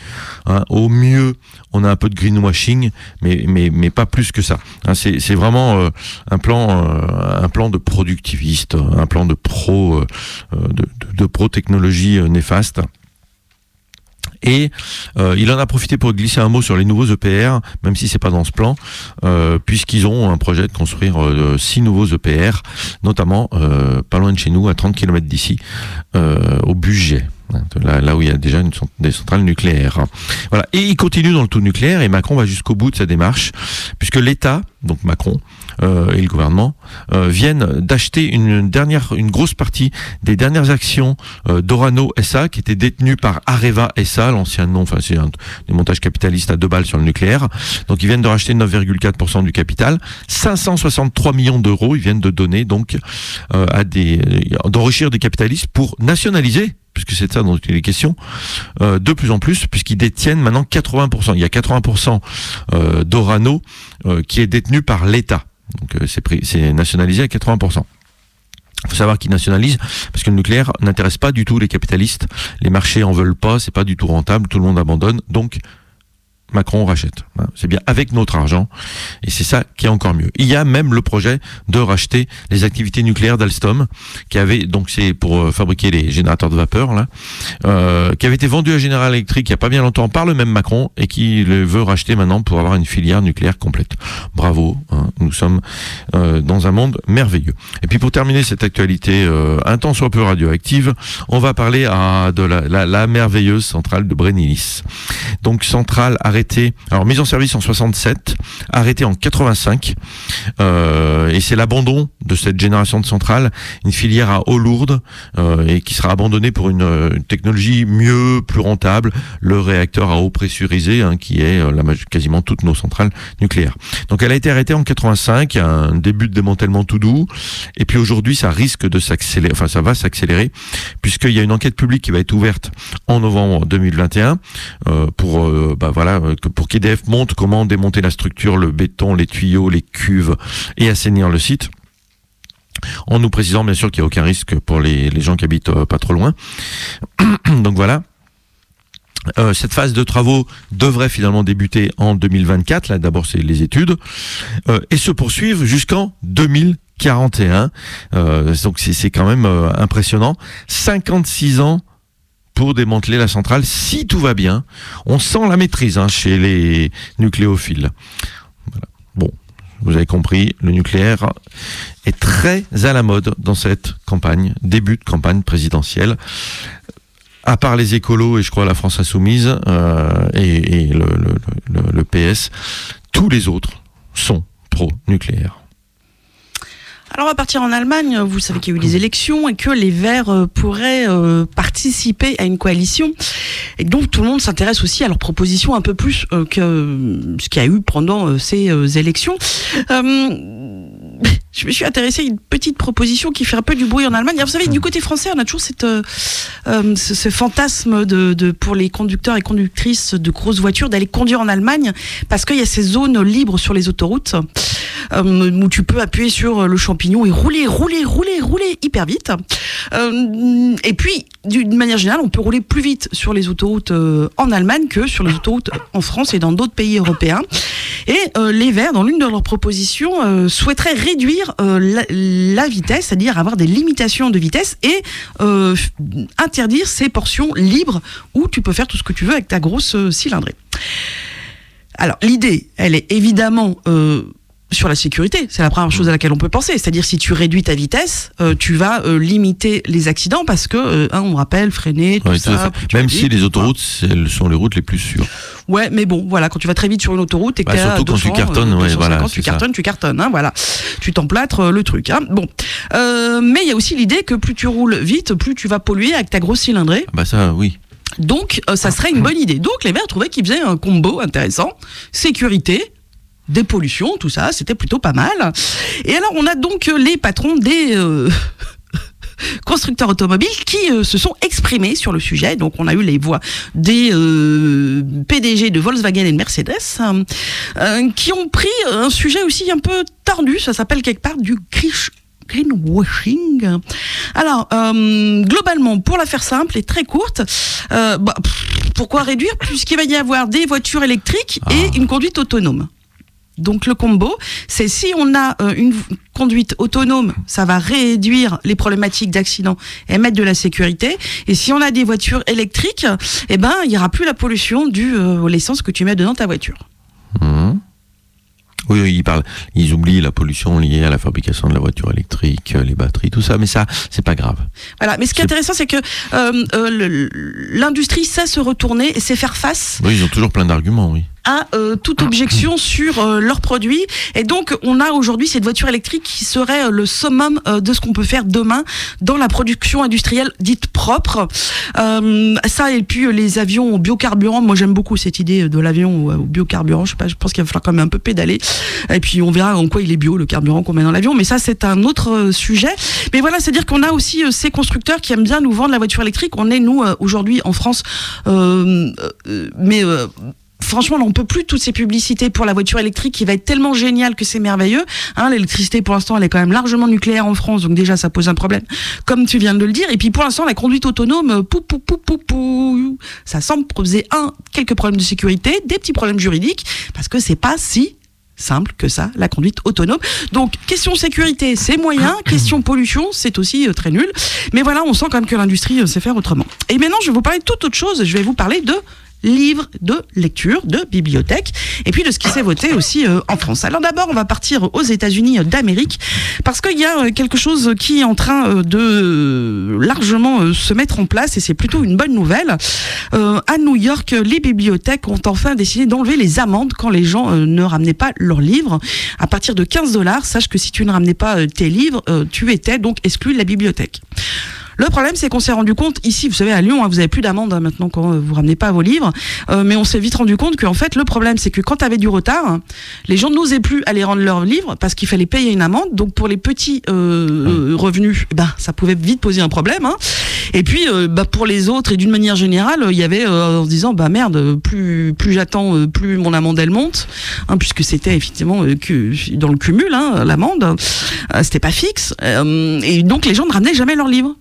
hein. Au mieux, on a un peu de greenwashing, mais pas plus que ça. Hein, c'est vraiment euh, un plan euh, un plan de productiviste, un plan de pro euh, euh, de, de, de pro technologie euh, néfaste. Et euh, il en a profité pour glisser un mot sur les nouveaux EPR, même si c'est pas dans ce plan, euh, puisqu'ils ont un projet de construire euh, six nouveaux EPR, notamment euh, pas loin de chez nous, à 30 km d'ici, euh, au budget. Là, là où il y a déjà une, des centrales nucléaires. Voilà. Et il continue dans le tout nucléaire et Macron va jusqu'au bout de sa démarche, puisque l'État, donc Macron euh, et le gouvernement, euh, viennent d'acheter une dernière, une grosse partie des dernières actions euh, d'Orano SA qui étaient détenues par Areva SA, l'ancien nom, enfin c'est un des montages capitalistes à deux balles sur le nucléaire. Donc ils viennent de racheter 9,4% du capital, 563 millions d'euros. Ils viennent de donner donc euh, à des d'enrichir des capitalistes pour nationaliser puisque c'est de ça dont il est question, euh, de plus en plus, puisqu'ils détiennent maintenant 80%. Il y a 80% euh, d'Orano euh, qui est détenu par l'État. Donc euh, c'est nationalisé à 80%. Il faut savoir qu'ils nationalisent parce que le nucléaire n'intéresse pas du tout les capitalistes. Les marchés en veulent pas, c'est pas du tout rentable, tout le monde abandonne. Donc Macron rachète. Hein, C'est bien avec notre argent et c'est ça qui est encore mieux. Il y a même le projet de racheter les activités nucléaires d'Alstom qui avait donc c'est pour euh, fabriquer les générateurs de vapeur là euh, qui avait été vendu à General Electric il y a pas bien longtemps par le même Macron et qui le veut racheter maintenant pour avoir une filière nucléaire complète. Bravo, hein, nous sommes euh, dans un monde merveilleux. Et puis pour terminer cette actualité euh, un temps soit peu radioactive, on va parler de la, merveilleuse centrale de Brennilis. Donc centrale arrêtée, alors mise en service en 67, arrêtée en 85, euh, et c'est l'abandon de cette génération de centrales, une filière à eau lourde euh, et qui sera abandonnée pour une, euh, une technologie mieux, plus rentable, le réacteur à eau pressurisée, hein, qui est la, quasiment toutes nos centrales nucléaires. Donc elle a été arrêtée en 85, un début de démantèlement tout doux, et puis aujourd'hui ça risque de s'accélérer, enfin ça va s'accélérer, puisqu'il y a une enquête publique qui va être ouverte en novembre 2021 euh, pour euh, bah voilà pour qu'EDF montre comment démonter la structure, le béton, les tuyaux, les cuves et assainir le site. En nous précisant bien sûr qu'il n'y a aucun risque pour les, les gens qui habitent euh, pas trop loin. Donc voilà. Euh, cette phase de travaux devrait finalement débuter en 2024. Là, d'abord, c'est les études euh, et se poursuivre jusqu'en 2041. Euh, donc, c'est quand même impressionnant. 56 ans pour démanteler la centrale, si tout va bien. On sent la maîtrise hein, chez les nucléophiles. Bon, vous avez compris, le nucléaire est très à la mode dans cette campagne, début de campagne présidentielle. À part les écolos et je crois la France insoumise euh, et, et le, le- le- le PS, tous les autres sont pro-nucléaire. Alors on va partir en Allemagne. Vous savez qu'il y a eu des élections et que les Verts euh, pourraient euh, participer à une coalition. Et donc tout le monde s'intéresse aussi à leurs propositions un peu plus euh, que ce qu'il y a eu pendant ces élections. Je me suis intéressée à une petite proposition qui fait un peu du bruit en Allemagne. Alors, vous savez, du côté français, on a toujours cette, euh, euh, ce, ce fantasme de, de, pour les conducteurs et conductrices de grosses voitures d'aller conduire en Allemagne parce qu'il y a ces zones libres sur les autoroutes euh, où tu peux appuyer sur le champignon et rouler, rouler, rouler, rouler hyper vite. Euh, et puis, d'une manière générale, on peut rouler plus vite sur les autoroutes en Allemagne que sur les autoroutes en France et dans d'autres pays européens. Et les Verts, dans l'une de leurs propositions, souhaiteraient réduire euh, la, vitesse, c'est-à-dire avoir des limitations de vitesse et euh, interdire ces portions libres où tu peux faire tout ce que tu veux avec ta grosse euh, cylindrée. Alors l'idée, elle est évidemment sur la sécurité, c'est la première chose à laquelle on peut penser. C'est-à-dire si tu réduis ta vitesse, euh, tu vas euh, limiter les accidents parce que, euh, hein, on rappelle, freiner, tout Ouais, ça. Même si les autoroutes, elles sont les routes les plus sûres. Ouais, mais bon, voilà, quand tu vas très vite sur une autoroute et que Bah, surtout quand tu 200, cartonnes, ouais, 250, voilà, tu cartonnes, tu cartonnes, hein, voilà. Tu t'emplâtres euh, le truc. Hein. Bon, Euh, mais il y a aussi l'idée que plus tu roules vite, plus tu vas polluer avec ta grosse cylindrée. Ah Bah ça, oui. Donc, euh, ça serait une bonne idée. Donc, les Verts trouvaient qu'ils faisaient un combo intéressant. Sécurité, dépollution, tout ça, c'était plutôt pas mal. Et alors, on a donc euh, les patrons des... euh, constructeurs automobiles qui euh, se sont exprimés sur le sujet. Donc on a eu les voix des euh, PDG de Volkswagen et de Mercedes euh, qui ont pris un sujet aussi un peu tordu, ça s'appelle quelque part du greenwashing. Alors, globalement, pour la faire simple et très courte, bah, pff, pourquoi réduire? Puisqu'il va y avoir des voitures électriques et une conduite autonome. Donc le combo, c'est si on a euh, une conduite autonome, ça va réduire les problématiques d'accident et mettre de la sécurité. Et si on a des voitures électriques, eh ben il y aura plus la pollution due euh, à l'essence que tu mets dedans ta voiture. Mhm. Oui, ils parlent, ils oublient la pollution liée à la fabrication de la voiture électrique, euh, les batteries, tout ça, mais ça, c'est pas grave. Voilà. Mais ce qui est intéressant, c'est que euh, l'industrie sait se retourner et sait faire face Oui, ils ont toujours plein d'arguments, oui. À euh, toute objection sur euh, leurs produits. Et donc, on a aujourd'hui cette voiture électrique qui serait euh, le summum euh, de ce qu'on peut faire demain dans la production industrielle dite propre. Euh, ça, et puis les avions au biocarburant. Moi, j'aime beaucoup cette idée de l'avion au, biocarburant. Je sais pas, je pense qu'il va falloir quand même un peu pédaler. Et puis, on verra en quoi il est bio, le carburant qu'on met dans l'avion. Mais ça, c'est un autre sujet. Mais voilà, c'est-à-dire qu'on a aussi ces constructeurs qui aiment bien nous vendre la voiture électrique. On est, nous, aujourd'hui, en France, mais... Franchement, on peut plus toutes ces publicités pour la voiture électrique qui va être tellement géniale que c'est merveilleux. Hein, L'électricité, pour l'instant, elle est quand même largement nucléaire en France, donc déjà, ça pose un problème, comme tu viens de le dire. Et puis, pour l'instant, la conduite autonome, euh, pou, pou, pou, pou, pou, ça semble poser un, quelques problèmes de sécurité, des petits problèmes juridiques, parce que c'est pas si simple que ça, la conduite autonome. Donc, question sécurité, c'est moyen. Question pollution, c'est aussi euh, très nul. Mais voilà, on sent quand même que l'industrie euh, sait faire autrement. Et maintenant, je vais vous parler de toute autre chose. Je vais vous parler de livres de lecture, de bibliothèque, et puis de ce qui s'est voté aussi euh, en France. Alors d'abord, on va partir aux États-Unis d'Amérique, parce qu'il y a euh, quelque chose qui est en train euh, de largement se mettre en place, et c'est plutôt une bonne nouvelle. À New York, les bibliothèques ont enfin décidé d'enlever les amendes quand les gens ne ramenaient pas leurs livres. À partir de 15 dollars, sache que si tu ne ramenais pas tes livres, tu étais donc exclu de la bibliothèque. Le problème, c'est qu'on s'est rendu compte ici, vous savez, à Lyon, hein, vous avez plus d'amende hein, maintenant quand euh, vous ramenez pas vos livres, Euh, mais on s'est vite rendu compte qu'en fait, le problème, c'est que quand tu avais du retard, les gens n'osaient plus aller rendre leurs livres parce qu'il fallait payer une amende. Donc pour les petits euh, euh, revenus, ben ça pouvait vite poser un problème. hein. Et puis, euh, bah, pour les autres et d'une manière générale, il y avait euh, en se disant, bah merde, plus plus j'attends, plus mon amende elle monte, hein, puisque c'était effectivement que dans le cumul, hein, l'amende, c'était pas fixe. Et donc les gens ne ramenaient jamais leurs livres.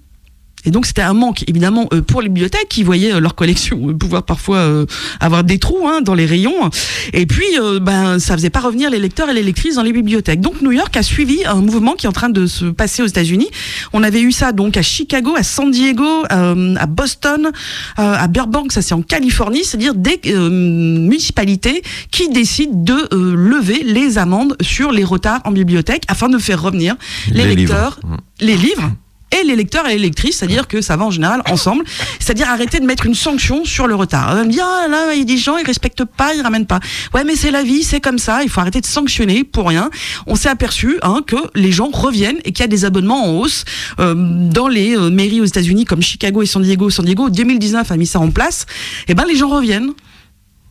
Et donc c'était un manque évidemment euh, pour les bibliothèques qui voyaient euh, leur collection euh, pouvoir parfois euh, avoir des trous hein, dans les rayons. Et puis euh, ben ça faisait pas revenir les lecteurs et les lectrices dans les bibliothèques. Donc New York a suivi un mouvement qui est en train de se passer aux États-Unis. On avait eu ça donc à Chicago, à San Diego, euh, à Boston, euh, à Burbank, ça c'est en Californie, c'est-à-dire des euh, municipalités qui décident de euh, lever les amendes sur les retards en bibliothèque afin de faire revenir les, lecteurs, les livres et les lecteurs et les lectrices, c'est-à-dire que ça va en général ensemble, c'est-à-dire arrêter de mettre une sanction sur le retard. On va me dire, ah, là, il y a des gens, ils respectent pas, ils ramènent pas. Ouais, mais c'est la vie, c'est comme ça, il faut arrêter de sanctionner pour rien. On s'est aperçu hein, que les gens reviennent et qu'il y a des abonnements en hausse euh, dans les euh, mairies aux États-Unis comme Chicago et San Diego. San Diego, 2019 a mis ça en place. Et ben les gens reviennent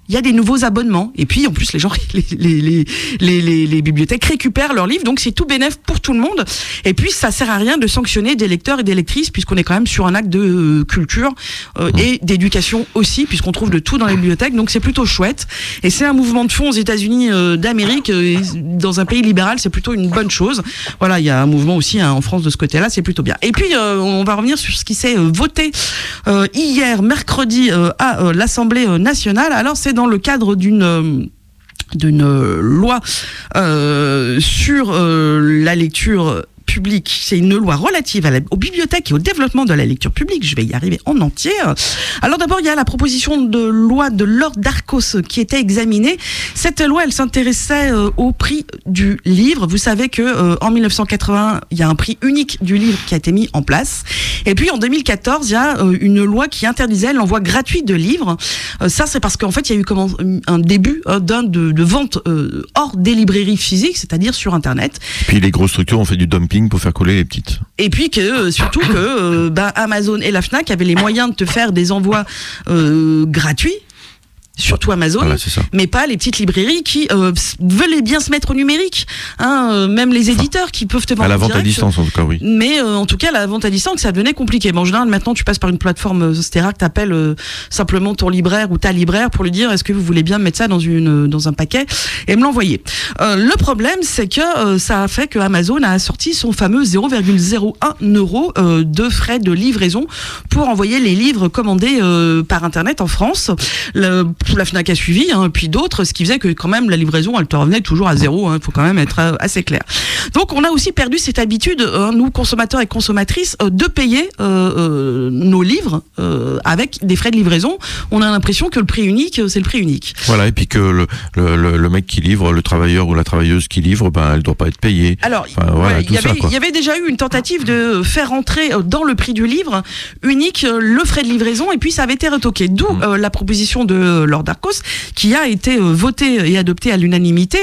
il y a des nouveaux abonnements. Et puis, en plus, les gens, les, les, les, les, bibliothèques récupèrent leurs livres. Donc, c'est tout bénéf pour tout le monde. Et puis, ça sert à rien de sanctionner des lecteurs et des lectrices, puisqu'on est quand même sur un acte de euh, culture euh, et d'éducation aussi, puisqu'on trouve de tout dans les bibliothèques. Donc, c'est plutôt chouette. Et c'est un mouvement de fond aux États-Unis euh, d'Amérique. euh, dans un pays libéral, c'est plutôt une bonne chose. Voilà, il y a un mouvement aussi hein, en France de ce côté-là. C'est plutôt bien. Et puis, euh, on va revenir sur ce qui s'est voté euh, hier, mercredi, euh, à l'Assemblée nationale. Alors, c'est dans le cadre d'une euh, euh, loi euh, sur la lecture C'est une loi relative aux bibliothèques et au développement de la lecture publique. Je vais y arriver en entier. Alors d'abord, il y a la proposition de loi de Lord Darcos qui était examinée. Cette loi, elle s'intéressait euh, au prix du livre. Vous savez que euh, en 1980, il y a un prix unique du livre qui a été mis en place. Et puis en 2014, il y a euh, une loi qui interdisait l'envoi gratuit de livres. Ça, c'est parce qu'en fait, il y a eu un début d'un de, de vente hors des librairies physiques, c'est-à-dire sur Internet. Puis les grosses structures ont fait du dumping pour faire coller les petites. Et puis que euh, surtout que euh, bah, Amazon et la Fnac avaient les moyens de te faire des envois euh, gratuits. Surtout Amazon, Voilà, mais pas les petites librairies qui euh, veulent bien se mettre au numérique. Hein, euh, même les éditeurs qui peuvent te vendre À la en vente à distance, en tout cas, oui. Mais euh, en tout cas, la vente à distance, ça devenait compliqué. Bon, en général, maintenant, tu passes par une plateforme euh, Sterac, t'appelles euh, simplement ton libraire ou ta libraire pour lui dire est-ce que vous voulez bien mettre ça dans une dans un paquet et me l'envoyer. Euh, le problème, c'est que euh, ça a fait que Amazon a sorti son fameux 0,01 euro euh, de frais de livraison pour envoyer les livres commandés euh, par internet en France. Le, la Fnac a suivi, hein, puis d'autres, ce qui faisait que quand même la livraison, elle te revenait toujours à zéro. Il faut quand même être euh, assez clair. Donc on a aussi perdu cette habitude, euh, nous consommateurs et consommatrices, euh, de payer euh, nos livres avec des frais de livraison. On a l'impression que le prix unique, c'est le prix unique. Voilà, et puis que le, le, le- le mec qui livre, le travailleur ou la travailleuse qui livre, ben, elle doit pas être payée. Alors, Enfin, voilà, il, y avait, y déjà eu une tentative de faire entrer dans le prix du livre unique le frais de livraison et puis ça avait été retoqué. D'où Mmh. euh, la proposition de Lord Darcos qui a été euh, votée et adoptée à l'unanimité.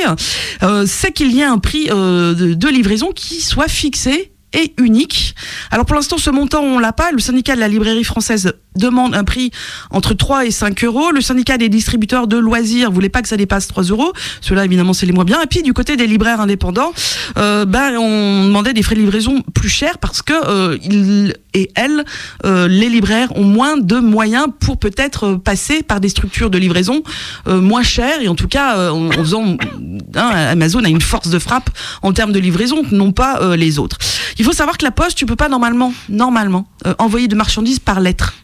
Euh, c'est qu'il y ait un prix euh, de, de livraison qui soit fixé et unique. Alors pour l'instant, ce montant, on l'a pas. Le syndicat de la librairie française demande un prix entre 3 et 5 euros. Le syndicat des distributeurs de loisirs voulait pas que ça dépasse 3 euros. Cela, évidemment, c'est les moins bien. Et puis, du côté des libraires indépendants, euh, ben, on demandait des frais de livraison plus chers parce que euh, ils et elles, euh, les libraires ont moins de moyens pour peut-être passer par des structures de livraison moins chères et en tout cas en, faisant hein, Amazon a une force de frappe en termes de livraison n'ont pas les autres. Il faut savoir que la poste, tu peux pas normalement, normalement, envoyer de marchandises par lettre.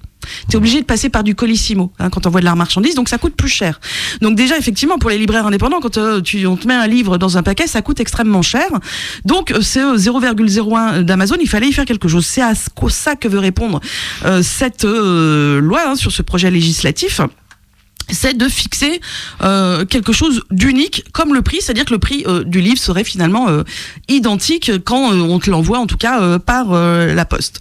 Tu es obligé de passer par du colissimo hein, quand on envoie de la marchandise, donc ça coûte plus cher. Donc déjà, effectivement, pour les libraires indépendants, quand euh, tu, on te met un livre dans un paquet, ça coûte extrêmement cher. Donc euh, c'est euh, 0,01 d'Amazon, il fallait y faire quelque chose. C'est à ça que veut répondre euh, cette euh, loi hein, sur ce projet législatif c'est de fixer euh, quelque chose d'unique comme le prix, c'est-à-dire que le prix euh, du livre serait finalement euh, identique quand on te l'envoie en tout cas par la poste.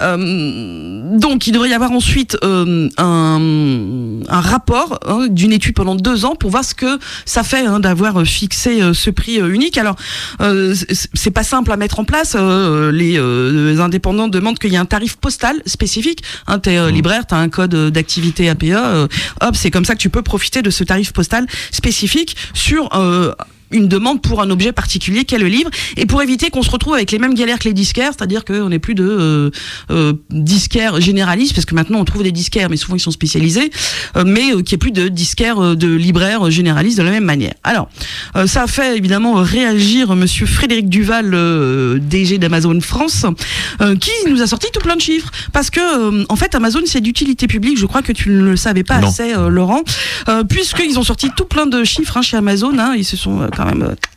Donc il devrait y avoir ensuite un, un rapport hein, d'une étude pendant deux ans pour voir ce que ça fait hein, d'avoir fixé ce prix unique. Alors c'est- pas simple à mettre en place. les, les indépendants demandent qu'il y ait un tarif postal spécifique. Hein, T'es euh, libraire, t'as un code d'activité APE. hop, c'est comme ça que tu peux profiter de ce tarif postal spécifique sur euh, une demande pour un objet particulier qu'est le livre. Et pour éviter qu'on se retrouve avec les mêmes galères que les disquaires, c'est-à-dire qu'on n'est plus de euh, euh, disquaires généralistes parce que maintenant on trouve des disquaires mais souvent ils sont spécialisés euh, mais qu'il n'y ait plus de disquaires de libraires généralistes de la même manière. Alors ça a fait évidemment réagir monsieur Frédéric Duval DG d'Amazon France qui nous a sorti tout plein de chiffres. Parce que en fait Amazon c'est d'utilité publique, je crois que tu ne le savais pas Non. assez Laurent, puisqu'ils ont sorti tout plein de chiffres hein, chez Amazon, hein, ils se sont quand Hamburg.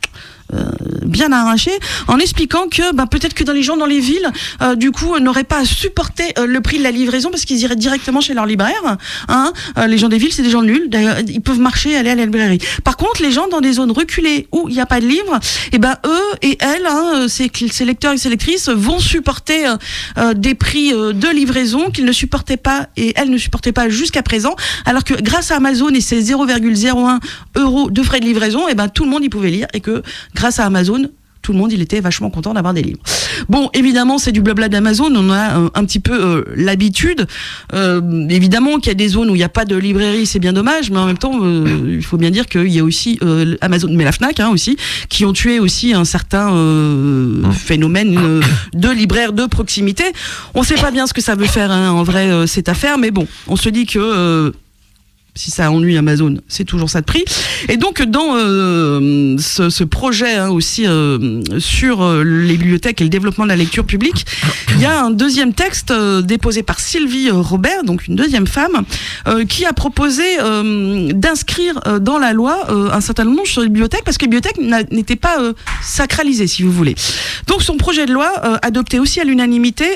Bien arraché en expliquant que ben, peut-être que dans les gens dans les villes euh, du coup euh, n'auraient pas à supporter euh, le prix de la livraison parce qu'ils iraient directement chez leur libraire hein. Euh, les gens des villes c'est des gens nuls. Ils peuvent marcher aller à la librairie. Par contre les gens dans des zones reculées où il n'y a pas de livres et ben eux et elles hein, euh, ces, ces lecteurs et ces lectrices vont supporter euh, euh, des prix euh, de livraison qu'ils ne supportaient pas et elles ne supportaient pas jusqu'à présent. Alors que grâce à Amazon et ses 0,01 euros de frais de livraison et ben tout le monde y pouvait lire et que grâce à Amazon tout le monde, il était vachement content d'avoir des livres. Bon, évidemment, c'est du blabla d'Amazon, on a un petit peu euh, l'habitude. Euh, évidemment qu'il y a des zones où il n'y a pas de librairie, c'est bien dommage, mais en même temps, euh, il faut bien dire qu'il y a aussi Amazon, mais la Fnac hein, aussi, qui ont tué aussi un certain euh, phénomène de libraire de proximité. On ne sait pas bien ce que ça veut faire hein, en vrai cette affaire, mais bon, on se dit que si ça ennuie Amazon, c'est toujours ça de prix. Et donc dans euh, ce, projet hein, aussi euh, sur euh, les bibliothèques et le développement de la lecture publique, il y a un deuxième texte déposé par Sylvie Robert, donc une deuxième femme, qui a proposé d'inscrire dans la loi un certain nombre sur les bibliothèques parce que les bibliothèques n'étaient pas sacralisées, si vous voulez. Donc son projet de loi, adopté aussi à l'unanimité,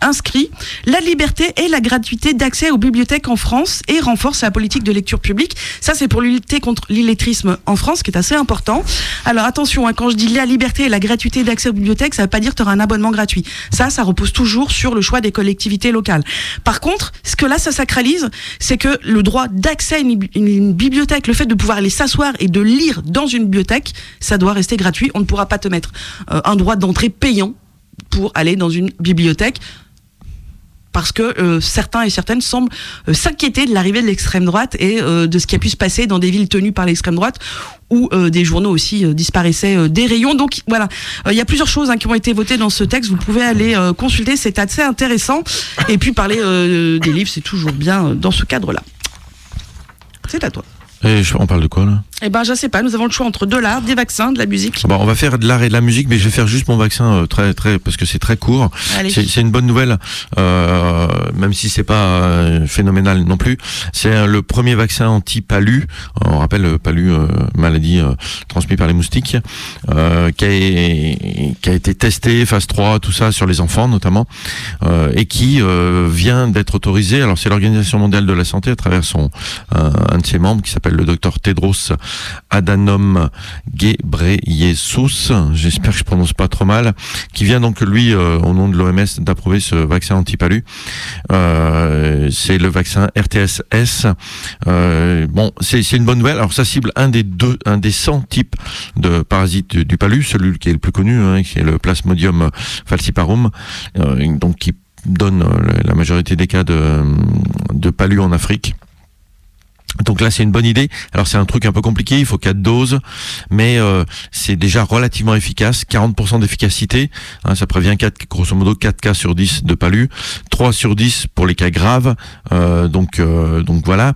inscrit la liberté et la gratuité d'accès aux bibliothèques en France et renforce la politique de lecture publique. Ça, c'est pour lutter contre l'illettrisme en France, qui est assez important. Alors attention, hein, quand je dis la liberté et la gratuité d'accès aux bibliothèques, ça ne veut pas dire que tu auras un abonnement gratuit. Ça, ça repose toujours sur le choix des collectivités locales. Par contre, ce que là, ça sacralise, c'est que le droit d'accès à une, une, bibliothèque, le fait de pouvoir aller s'asseoir et de lire dans une bibliothèque, ça doit rester gratuit. On ne pourra pas te mettre euh, un droit d'entrée payant pour aller dans une bibliothèque parce que euh, certains et certaines semblent euh, s'inquiéter de l'arrivée de l'extrême droite et euh, de ce qui a pu se passer dans des villes tenues par l'extrême droite où des journaux aussi disparaissaient des rayons. Donc voilà, il y a plusieurs choses hein, qui ont été votées dans ce texte. Vous pouvez aller consulter, c'est assez intéressant. Et puis parler des livres, c'est toujours bien dans ce cadre-là. C'est à toi. Et on parle de quoi là? Eh ben, je sais pas. Nous avons le choix entre de l'art, des vaccins, de la musique. Bon, on va faire de l'art et de la musique, mais je vais faire juste mon vaccin euh, très, très, parce que c'est très court. C'est une bonne nouvelle, euh, même si c'est pas euh, phénoménal non plus. C'est le premier vaccin anti-palu. On rappelle euh, palu, maladie transmise par les moustiques, qui a, qui, a, été testé phase 3, tout ça sur les enfants notamment, et qui vient d'être autorisé. Alors c'est l'Organisation mondiale de la santé à travers son un de ses membres qui s'appelle le docteur Tedros Adanom Ghebreyesus, j'espère que je prononce pas trop mal, qui vient donc lui euh, au nom de l'OMS d'approuver ce vaccin anti-palu. Euh, c'est le vaccin RTS-S. Euh, bon, c'est une bonne nouvelle. Alors ça cible un des deux, un des 100 types de parasites du, palu, celui qui est le plus connu, hein, qui est le Plasmodium falciparum, donc qui donne la majorité des cas de, de palu en Afrique. Donc là, c'est une bonne idée. Alors c'est un truc un peu compliqué, il faut quatre doses, mais euh, c'est déjà relativement efficace. 40% d'efficacité, hein, ça prévient 4, grosso modo 4 cas sur 10 de palu, 3 sur 10 pour les cas graves. Euh, donc euh, donc voilà,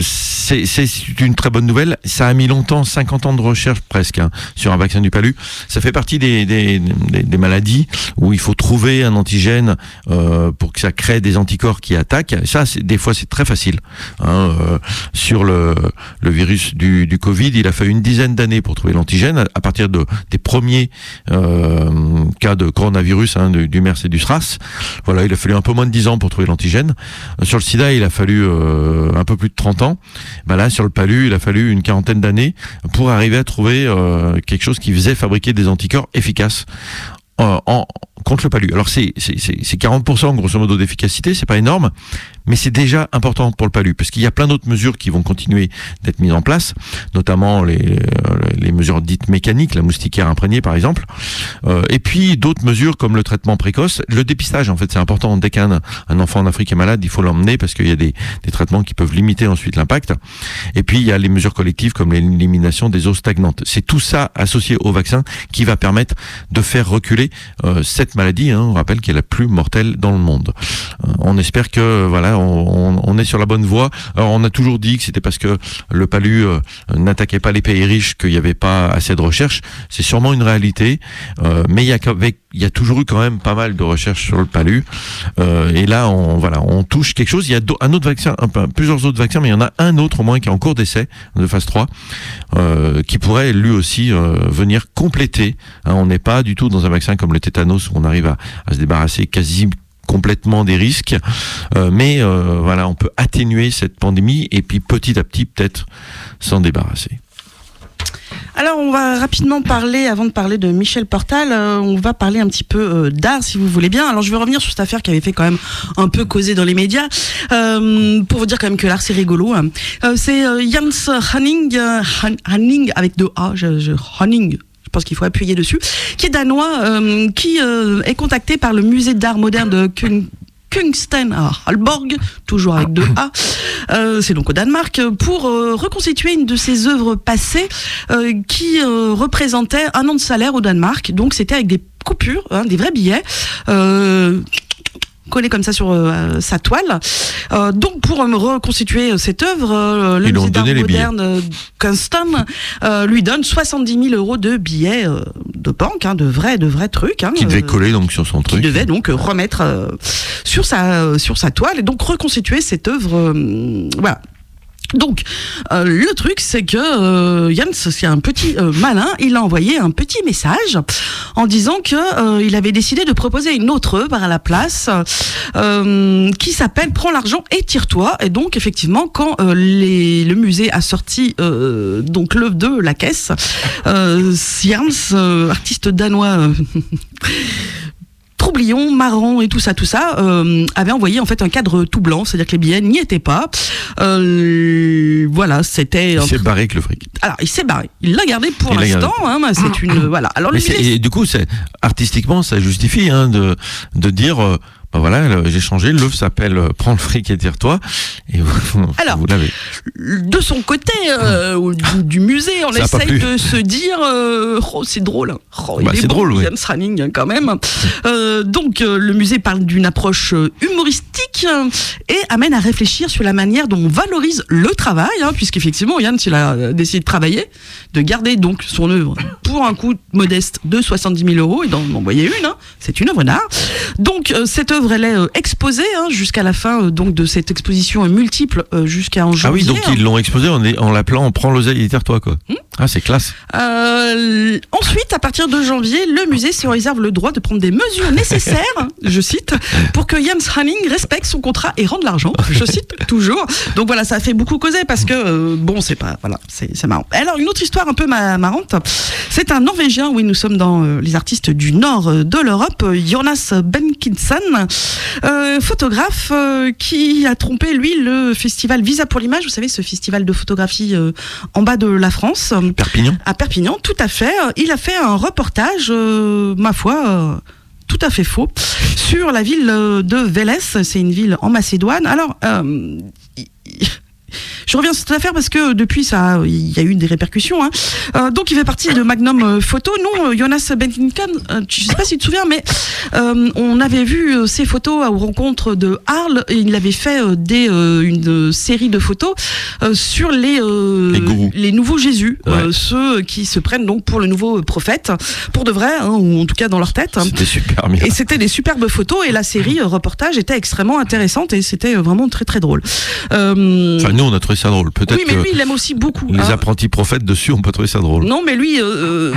c'est une très bonne nouvelle. Ça a mis longtemps, 50 ans de recherche presque, hein, sur un vaccin du palu. Ça fait partie des, des, des, maladies où il faut trouver un antigène pour que ça crée des anticorps qui attaquent. ça, des fois, c'est très facile. Hein, euh, sur le, virus du, Covid. Il a fallu une dizaine d'années pour trouver l'antigène à, partir de, des premiers euh, cas de coronavirus hein, du, MERS et du SRAS. Voilà, il a fallu un peu moins de 10 ans pour trouver l'antigène. Euh, sur le sida, il a fallu un peu plus de 30 ans. Ben là, sur le palu, il a fallu une quarantaine d'années pour arriver à trouver quelque chose qui faisait fabriquer des anticorps efficaces contre le palu. Alors c'est 40% grosso modo d'efficacité, c'est pas énorme, mais c'est déjà important pour le palu, parce qu'il y a plein d'autres mesures qui vont continuer d'être mises en place, notamment les, euh, les mesures dites mécaniques, la moustiquaire imprégnée par exemple, euh, et puis d'autres mesures comme le traitement précoce, le dépistage en fait c'est important, dès qu'un un enfant en Afrique est malade, il faut l'emmener parce qu'il y a des, des, traitements qui peuvent limiter ensuite l'impact, et puis il y a les mesures collectives comme l'élimination des eaux stagnantes. C'est tout ça associé au vaccin qui va permettre de faire reculer euh, cette maladie, hein, on rappelle qu'elle est la plus mortelle dans le monde. Euh, on espère que voilà on, est sur la bonne voie. Alors, on a toujours dit que c'était parce que le palu euh, n'attaquait pas les pays riches qu'il n'y avait pas assez de recherche. C'est sûrement une réalité, euh, mais il y, a, il y a toujours eu quand même pas mal de recherches sur le palu. Euh, et là, on, touche quelque chose. Il y a un autre vaccin, plusieurs autres vaccins, mais il y en a un autre au moins qui est en cours d'essai de phase 3, qui pourrait lui aussi venir compléter. Hein, on n'est pas du tout dans un vaccin comme le tétanos où on arrive à, se débarrasser quasi complètement des risques, euh, mais euh, voilà, on peut atténuer cette pandémie et puis petit à petit peut-être s'en débarrasser. Alors, on va rapidement parler, avant de parler de Michel Portal, euh, on va parler un petit peu d'art, si vous voulez bien. Alors, je vais revenir sur cette affaire qui avait fait quand même un peu causer dans les médias, pour vous dire quand même que l'art, c'est rigolo. Hein. c'est Jans Hanning, Hanning, avec deux A, je, je Hanning, pense qu'il faut appuyer dessus, qui est danois, euh, qui euh, est contacté par le musée d'art moderne de Kungsten à Halborg, toujours avec deux A, euh, c'est donc au Danemark, pour reconstituer une de ses œuvres passées qui représentait un an de salaire au Danemark. Donc c'était avec des coupures, hein, des vrais billets collé comme ça sur euh, sa toile. Euh, donc pour reconstituer cette œuvre, euh, le Ils musée d'art moderne euh, Kingston euh, lui donne 70 000 euros de billets euh, de banque, hein, de vrais, de vrais trucs. Hein, Qui devait coller donc sur son qui truc. devait donc remettre euh, sur sa euh, sur sa toile et donc reconstituer cette œuvre euh, voilà donc euh, le truc c'est que euh, Yann c'est un petit euh, malin il a envoyé un petit message en disant que euh, il avait décidé de proposer une autre œuvre à la place qui s'appelle Prends l'argent et tire-toi. Et donc effectivement quand le musée a sorti donc l'œuvre de la caisse Jans artiste danois troublion, marrant et tout ça, tout ça, euh, avait envoyé en fait un cadre tout blanc, c'est-à-dire que les billets n'y étaient pas. Euh, voilà, c'était. Il s'est barré avec le fric. Alors, il s'est barré. Il l'a gardé pour l'instant. Hein, c'est une voilà. Alors le musée- et du coup, artistiquement, ça justifie hein, de de dire, euh, voilà, le- j'ai changé. L'œuvre s'appelle euh, Prends le fric et tire-toi. Et vous, Alors, vous l'avez. de son côté euh, au- du, du musée, on Ça essaye de se dire euh, oh, c'est drôle. Oh, il Bah, est c'est drôle, oui. James Ranning hein, quand même. Euh, donc le musée parle d'une approche humoristique et amène à réfléchir sur la manière dont on valorise le travail, hein, puisqu'effectivement Yann s'il a décidé de travailler, de garder donc son œuvre pour un coût modeste de 70 000 euros et d'en envoyer une. hein. C'est une œuvre d'art. Donc cette œuvre elle est euh, exposée hein, jusqu'à la fin euh, donc de cette exposition multiple euh, jusqu'à en Ah janvier. oui, donc hein. ils l'ont exposé en, en l'appelant Prends l'oseille et tire-toi quoi. Ah, c'est classe. Euh, ensuite, à partir de janvier, le musée se réserve le droit de prendre des mesures nécessaires, je cite, pour que Jens Hanning respecte son contrat et rende l'argent. Je cite toujours. Donc voilà, ça a fait beaucoup causer parce que euh, bon, c'est pas voilà, c'est marrant. Alors une autre histoire un peu ma- marrante, c'est un Norvégien. Oui, nous sommes dans euh, les artistes du nord de l'Europe, Jonas Benkinson, euh, photographe euh, qui a trompé lui le festival Visa pour l'image. Vous savez, ce festival de photographie euh, en bas de la France Perpignan. à Perpignan, tout à fait. Il a fait un reportage, ma foi, tout à fait faux, sur la ville de Vélez. C'est une ville en Macédoine. Alors, euh, je reviens sur cette affaire parce que depuis ça, il y a eu des répercussions. hein. Euh, donc, il fait partie de Magnum euh, Photo. Nous, euh, Jonas Benkinkan, euh, je sais pas si tu te souviens, mais euh, on avait vu euh, ses photos aux rencontres de Arles et il avait fait euh, des, euh, une euh, série de photos euh, sur les, euh, Les nouveaux Jésus, euh, Ouais. ceux qui se prennent donc pour le nouveau prophète, pour de vrai, hein, ou en tout cas dans leur tête. C'était super bien. Et c'était des superbes photos et la série euh, reportage était extrêmement intéressante et c'était euh, vraiment très très drôle. Euh, Enfin, nous, on a trouvé ça drôle. Peut-être oui, mais lui il aime aussi beaucoup. les hein. apprentis prophètes dessus ont pas trouvé ça drôle. Non, mais lui. euh,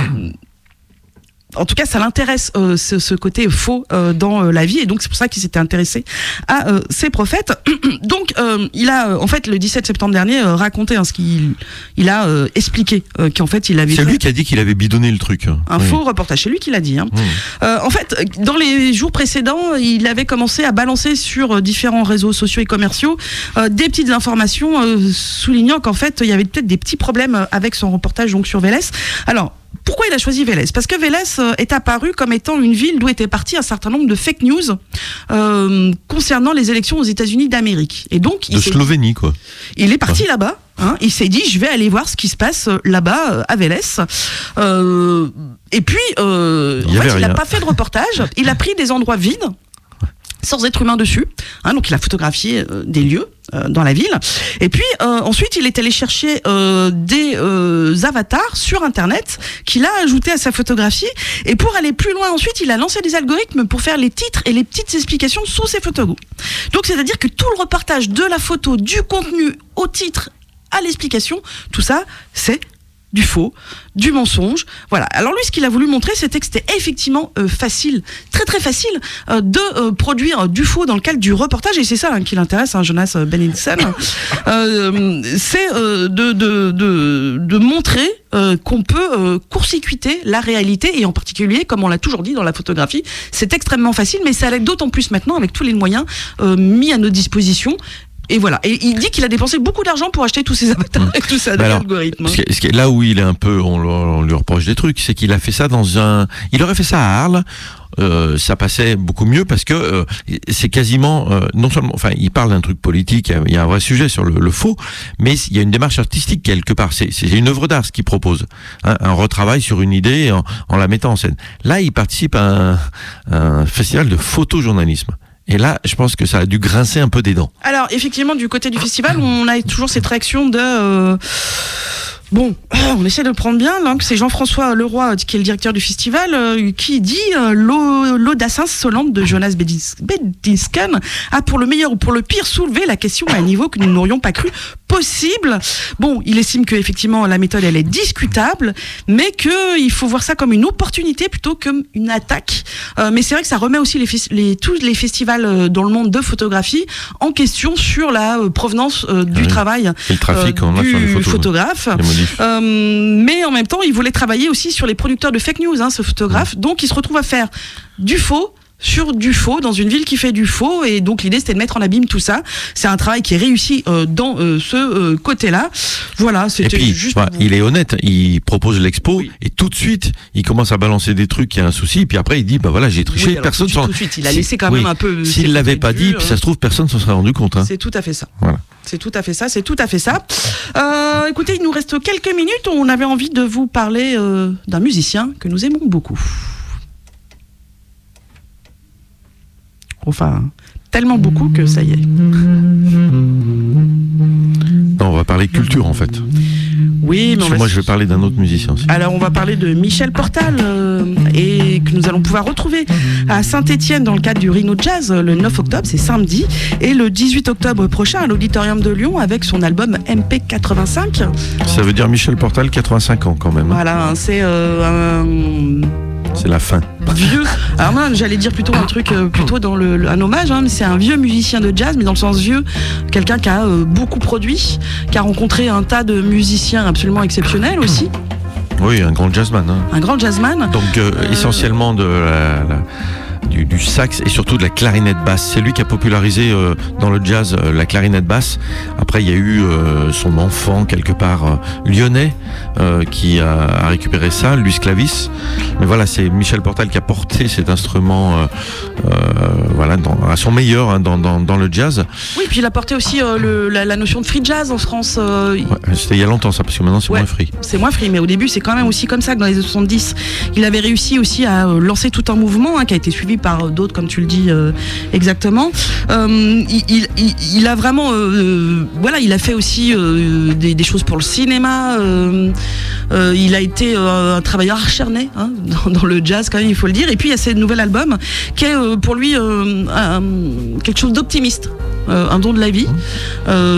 en tout cas, ça l'intéresse euh, ce, ce côté faux euh, dans euh, la vie, et donc c'est pour ça qu'il s'était intéressé à ces prophètes. donc, il a, en fait, le 17 septembre dernier, raconté hein, ce qu'il il a expliqué qu'en fait, il avait C'est lui qui a dit qu'il avait bidonné le truc. un Oui. faux reportage. C'est lui qui l'a dit. Hein. Mmh. En fait, dans les jours précédents, il avait commencé à balancer sur différents réseaux sociaux et commerciaux des petites informations soulignant qu'en fait, il y avait peut-être des petits problèmes avec son reportage donc sur Vélez. Alors. Pourquoi il a choisi Vélez? Parce que Vélez euh, est apparu comme étant une ville d'où étaient partis un certain nombre de fake news euh, concernant les élections aux États-Unis d'Amérique. Et donc, il De Slovénie, quoi. il est parti là-bas. Hein, il s'est dit, je vais aller voir ce qui se passe euh, là-bas à Vélez. Euh, et puis, euh, Il en fait, il n'a pas fait de reportage. Il a pris des endroits vides, sans être humain dessus. Hein, donc, il a photographié euh, des lieux euh, dans la ville. Et puis, euh, ensuite, il est allé chercher des avatars sur Internet qu'il a ajoutés à sa photographie. Et pour aller plus loin, ensuite, il a lancé des algorithmes pour faire les titres et les petites explications sous ses photos. Donc, c'est-à-dire que tout le reportage de la photo, du contenu au titre à l'explication, tout ça, c'est du faux, du mensonge. Voilà. Alors lui, ce qu'il a voulu montrer, c'était que c'était effectivement euh, facile, très très facile, euh, de euh, produire du faux dans le cadre du reportage. Et c'est ça hein, qui l'intéresse, hein, Jonas Benningsen. C'est de, de, de, de montrer qu'on peut court-circuiter la réalité et en particulier, comme on l'a toujours dit dans la photographie, c'est extrêmement facile, mais ça l'est d'autant plus maintenant avec tous les moyens mis à notre disposition. Et voilà. Et il dit qu'il a dépensé beaucoup d'argent pour acheter tous ces avatars et tout ça, des Mais alors, algorithmes. Est- là où il est un peu, on, lui reproche des trucs, c'est qu'il a fait ça dans un. Il aurait fait ça à Arles. euh, ça passait beaucoup mieux parce que euh, c'est quasiment euh, non seulement, enfin, il parle d'un truc politique, il y a un vrai sujet sur le, le faux, mais il y a une démarche artistique quelque part. C'est une œuvre d'art ce qu'il propose, hein, un retravail sur une idée en, en la mettant en scène. Là, il participe à un, un festival de photojournalisme. Et là, je pense que ça a dû grincer un peu des dents. Alors, effectivement, du côté du festival, on a toujours cette réaction de. euh, Bon, on essaie de le prendre bien. là, que c'est Jean-François Leroy, qui est le directeur du festival, euh, qui dit euh, l'au- l'audace insolente de Jonas Bedis- Bedisken a pour le meilleur ou pour le pire soulevé la question à un niveau que nous n'aurions pas cru possible. Bon, il estime que effectivement la méthode elle est discutable, mais que il faut voir ça comme une opportunité plutôt comme une attaque. Euh, mais c'est vrai que ça remet aussi les, fes- les- tous les festivals euh, dans le monde de photographie en question sur la euh, provenance euh, du Ah oui. travail Et le trafic, euh, a du sur les photos. photographe. Euh, mais en même temps, il voulait travailler aussi sur les producteurs de fake news, hein, ce photographe. Donc, il se retrouve à faire du faux sur du faux dans une ville qui fait du faux et donc l'idée c'était de mettre en abîme tout ça c'est un travail qui est réussi euh, dans euh, ce euh, côté là voilà Et c'était puis, juste pour il est honnête, il propose l'expo et tout de suite, il commence à balancer des trucs, il y a un souci, puis après il dit, bah voilà, j'ai triché, Oui, alors, personne s'en- tout de suite, il a laissé quand oui. même un peu ses S'il l'avait pas dit, puis hein. ça se trouve, personne s'en serait rendu compte. hein. C'est tout à fait ça. Voilà. C'est tout à fait ça, c'est tout à fait ça. Euh, écoutez, il nous reste quelques minutes. On avait envie de vous parler euh, d'un musicien que nous aimons beaucoup. Enfin, tellement beaucoup que ça y est. Non, on va parler culture en fait. Oui, mais on va moi, je vais parler d'un autre musicien aussi. Alors on va parler de Michel Portal euh, et que nous allons pouvoir retrouver à Saint-Étienne dans le cadre du Rhino Jazz le 9 octobre, c'est samedi, et le 18 octobre prochain à l'Auditorium de Lyon avec son album MP85. Ça veut dire Michel Portal, 85 ans quand même. hein. Voilà, c'est euh, un C'est la fin. vieux. Alors moi, j'allais dire plutôt un truc euh, plutôt dans le, le- un hommage, hein, mais c'est un vieux musicien de jazz, mais dans le sens vieux, quelqu'un qui a euh, beaucoup produit, qui a rencontré un tas de musiciens absolument exceptionnels aussi, Oui, un grand jazzman. hein. un grand jazzman. Donc euh, essentiellement de la- la- du, du sax et surtout de la clarinette basse. C'est lui qui a popularisé euh, dans le jazz euh, la clarinette basse. Après, il y a eu euh, son enfant quelque part lyonnais qui a, a récupéré ça, Luis Clavis. Mais voilà, c'est Michel Portal qui a porté cet instrument voilà, dans- à son meilleur hein, dans, dans, dans le jazz. Oui, puis il a porté aussi le- la, la notion de free jazz en France. Ouais, C'était il y a longtemps ça, parce que maintenant c'est Ouais. moins free. c'est moins free, mais au début, c'est quand même aussi comme ça que dans les années 70, il avait réussi aussi à lancer tout un mouvement hein, qui a été suivi par d'autres, comme tu le dis euh, exactement. Euh, il, a vraiment, euh, voilà, il a fait aussi des, choses pour le cinéma. il a été un travailleur acharné hein, dans, le jazz, quand même, il faut le dire. Et puis il y a ce nouvel album qui est pour lui quelque chose d'optimiste. un don de la vie,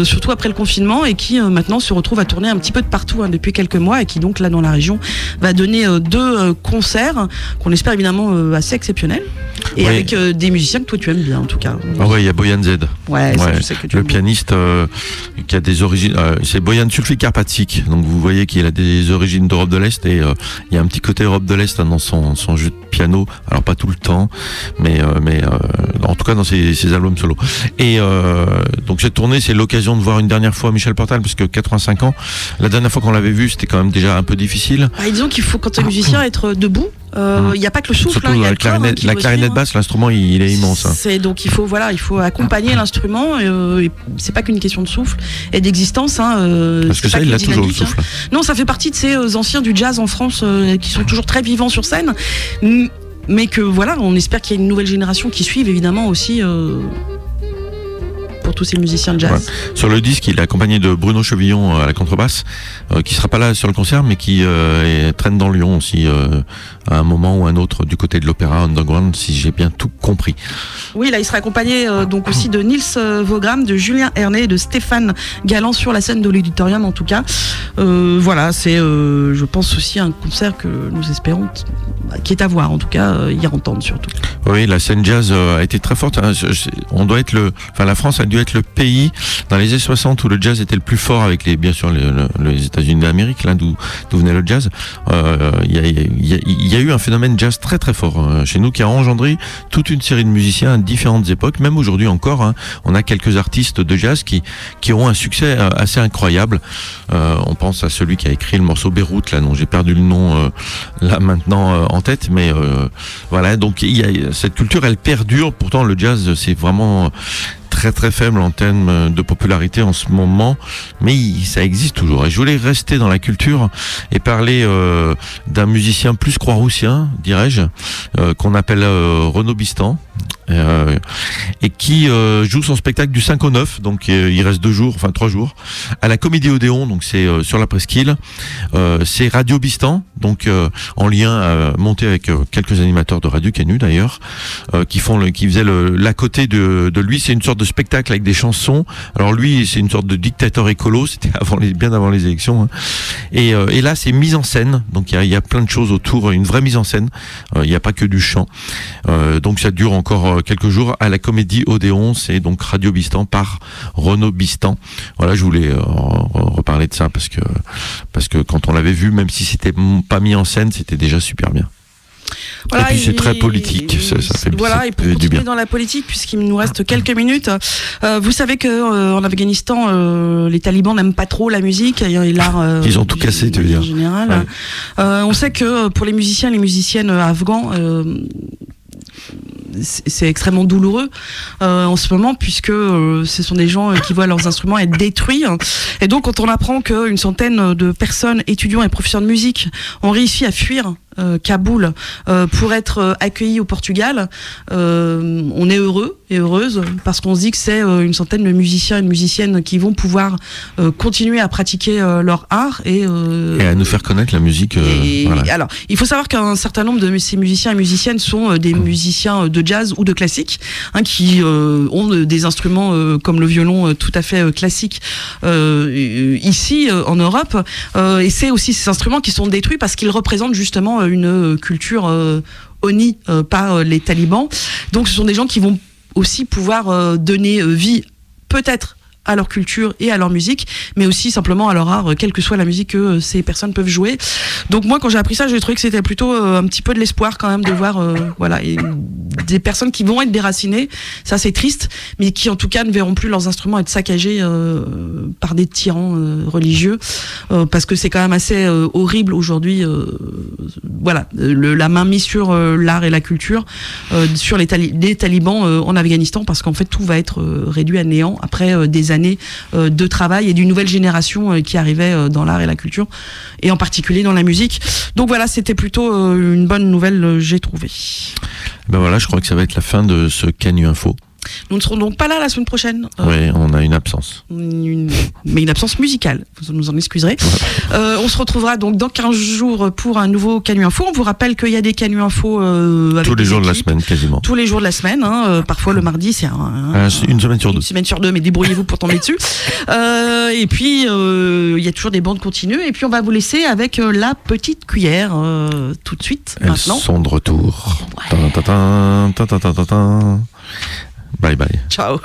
surtout après le confinement, et qui maintenant se retrouve à tourner un petit peu de partout hein, depuis quelques mois, et qui donc là dans la région va donner deux concerts qu'on espère évidemment assez exceptionnels, et Oui. avec euh, des musiciens que toi tu aimes bien en tout cas. Ah ouais, il y a Boyan Z. Ouais, ça, Ouais, je sais que tu le aimes pianiste euh, qui a des origines, euh, c'est Boyan Sulfi Karpatsik. Donc vous voyez qu'il a des origines d'Europe de l'Est et euh, il y a un petit côté Europe de l'Est hein, dans son, son jeu de piano. Alors pas tout le temps, mais mais en tout cas dans ses, ses albums solo. Et donc cette tournée, c'est l'occasion de voir une dernière fois Michel Portal parce que 85 ans. La dernière fois qu'on l'avait vu, c'était quand même déjà un peu difficile. Ah, disons qu'il faut quand tu es musicien être debout. Euh, Il n'y a pas que le souffle, hein, il y a la corps, hein, clarinette, la suivre. basse, l'instrument il, il est immense. hein. C'est donc il faut voilà, il faut accompagner l'instrument. euh, c'est pas qu'une question de souffle et d'existence. Hein, euh, Parce que ça, il a toujours le hein. souffle. Non, ça fait partie de ces euh, anciens du jazz en France euh, qui sont toujours très vivants sur scène. Mais que voilà, on espère qu'il y a une nouvelle génération qui suive évidemment aussi euh, pour tous ces musiciens de jazz. Sur le disque, il est accompagné de Bruno Chevillon euh, à la contrebasse, euh, qui sera pas là sur le concert, mais qui euh, est- traîne dans Lyon aussi euh, à un moment ou un autre du côté de l'opéra underground, si j'ai bien tout compris. Oui, là, il sera accompagné donc aussi de Nils Vaugram, de Julien Herné et de Stéphane Galland sur la scène de l'auditorium en tout cas. Voilà, c'est, je pense aussi un concert que nous espérons, bah, qui est à voir en tout cas, y entendre surtout. Oui, la scène jazz a été très forte. hein. On doit être le, enfin la France a dû être le pays dans les années 60 où le jazz était le plus fort avec les, bien sûr, les, le- les États-Unis d'Amérique, là d'où venait le jazz. Il y, a, eu un phénomène jazz très très fort euh, chez nous qui a engendré toute une série de musiciens à différentes époques. Même aujourd'hui encore, hein, on a quelques artistes de jazz qui qui ont un succès euh, assez incroyable. Euh, on pense à celui qui a écrit le morceau Beyrouth, là, dont j'ai perdu le nom là maintenant en tête, mais voilà. Donc cette culture, elle perdure. Pourtant, le jazz, c'est vraiment très très faible en termes de popularité en ce moment, mais ça existe toujours. Et je voulais rester dans la culture et parler euh, d'un musicien plus croix-roussien, dirais-je, euh, qu'on appelle euh, Renaud Bistan. Euh, et qui euh, joue son spectacle du 5 au 9, donc euh, il reste deux jours, enfin trois jours, à la Comédie Odéon, donc c'est sur la presqu'île. C'est Radio Bistan, donc en lien monté avec quelques animateurs de Radio Canu d'ailleurs, qui font le, qui faisaient l'à côté de, de lui. C'est une sorte de spectacle avec des chansons. Alors lui, c'est une sorte de dictateur écolo. C'était avant les, bien avant les élections. hein. Et, là, c'est mise en scène. Donc il y a, plein de choses autour, une vraie mise en scène. Il n'y a pas que du chant. Donc ça dure encore quelques jours à la Comédie Odéon. C'est donc Radio Bistan par Renaud Bistan. Voilà, je voulais euh, re- reparler de ça parce que parce que quand on l'avait vu, même si c'était pas mis en scène, c'était déjà super bien. et puis c'est très politique. Ça, ça fait voilà, et pour fait du continuer bien. dans la politique, puisqu'il nous reste quelques minutes, euh, vous savez que euh, en Afghanistan, euh, les talibans n'aiment pas trop la musique et, l'art. Ils ont tout cassé, tu veux en dire. général. Ouais. On sait que pour les musiciens, les musiciennes afghans. C'est extrêmement douloureux euh, en ce moment puisque euh, ce sont des gens euh, qui voient leurs instruments être détruits. Et donc quand on apprend qu'une centaine de personnes étudiants et professeurs de musique ont réussi à fuir Kaboul pour être accueillis au Portugal on est heureux et heureuse parce qu'on se dit que c'est euh, une centaine de musiciens et de musiciennes qui vont pouvoir euh, continuer à pratiquer euh, leur art et, Et à nous faire connaître la musique. et- voilà. Alors, il faut savoir qu'un certain nombre de ces musiciens et musiciennes sont des musiciens euh, de jazz ou de classique, hein, qui euh, ont des instruments euh, comme le violon tout à fait classique euh, ici en Europe. Et c'est aussi ces instruments qui sont détruits parce qu'ils représentent justement une culture honnie euh, par euh, les talibans. Donc, ce sont des gens qui vont aussi pouvoir euh, donner euh, vie, peut-être à leur culture et à leur musique, mais aussi simplement à leur art, euh, quelle que soit la musique que euh, ces personnes peuvent jouer. Donc moi, quand j'ai appris ça, j'ai trouvé que c'était plutôt euh, un petit peu de l'espoir quand même de voir, voilà, des personnes qui vont être déracinées. Ça, c'est triste, mais qui en tout cas ne verront plus leurs instruments être saccagés par des tyrans religieux, parce que c'est quand même assez horrible aujourd'hui. voilà, la main mise sur l'art et la culture, sur les, les talibans en Afghanistan, parce qu'en fait tout va être réduit à néant après euh, années euh, de travail et d'une nouvelle génération euh, qui arrivait euh, dans l'art et la culture, et en particulier dans la musique. Donc voilà, c'était plutôt une bonne nouvelle, j'ai trouvé. Ben voilà, je crois que ça va être la fin de ce Canu Info. Nous ne serons donc pas là la semaine prochaine. Euh, Ouais, on a une absence. une- mais une absence musicale, vous nous en excuserez. Euh, on se retrouvera donc dans 15 jours pour un nouveau Canu Info. On vous rappelle qu'il y a des Canu Info euh, avec Tous les jours de la semaine, quasiment. Tous les jours de la semaine, hein, euh, parfois le mardi, c'est un, un- c'est une semaine sur deux. une semaine sur deux, mais débrouillez-vous pour tomber dessus. Et puis, il y a toujours des bandes continues. Et puis, on va vous laisser avec la petite cuillère tout de suite, Elles maintenant. sont de retour. Tin, tin, tin, tin, Bye bye. Ciao.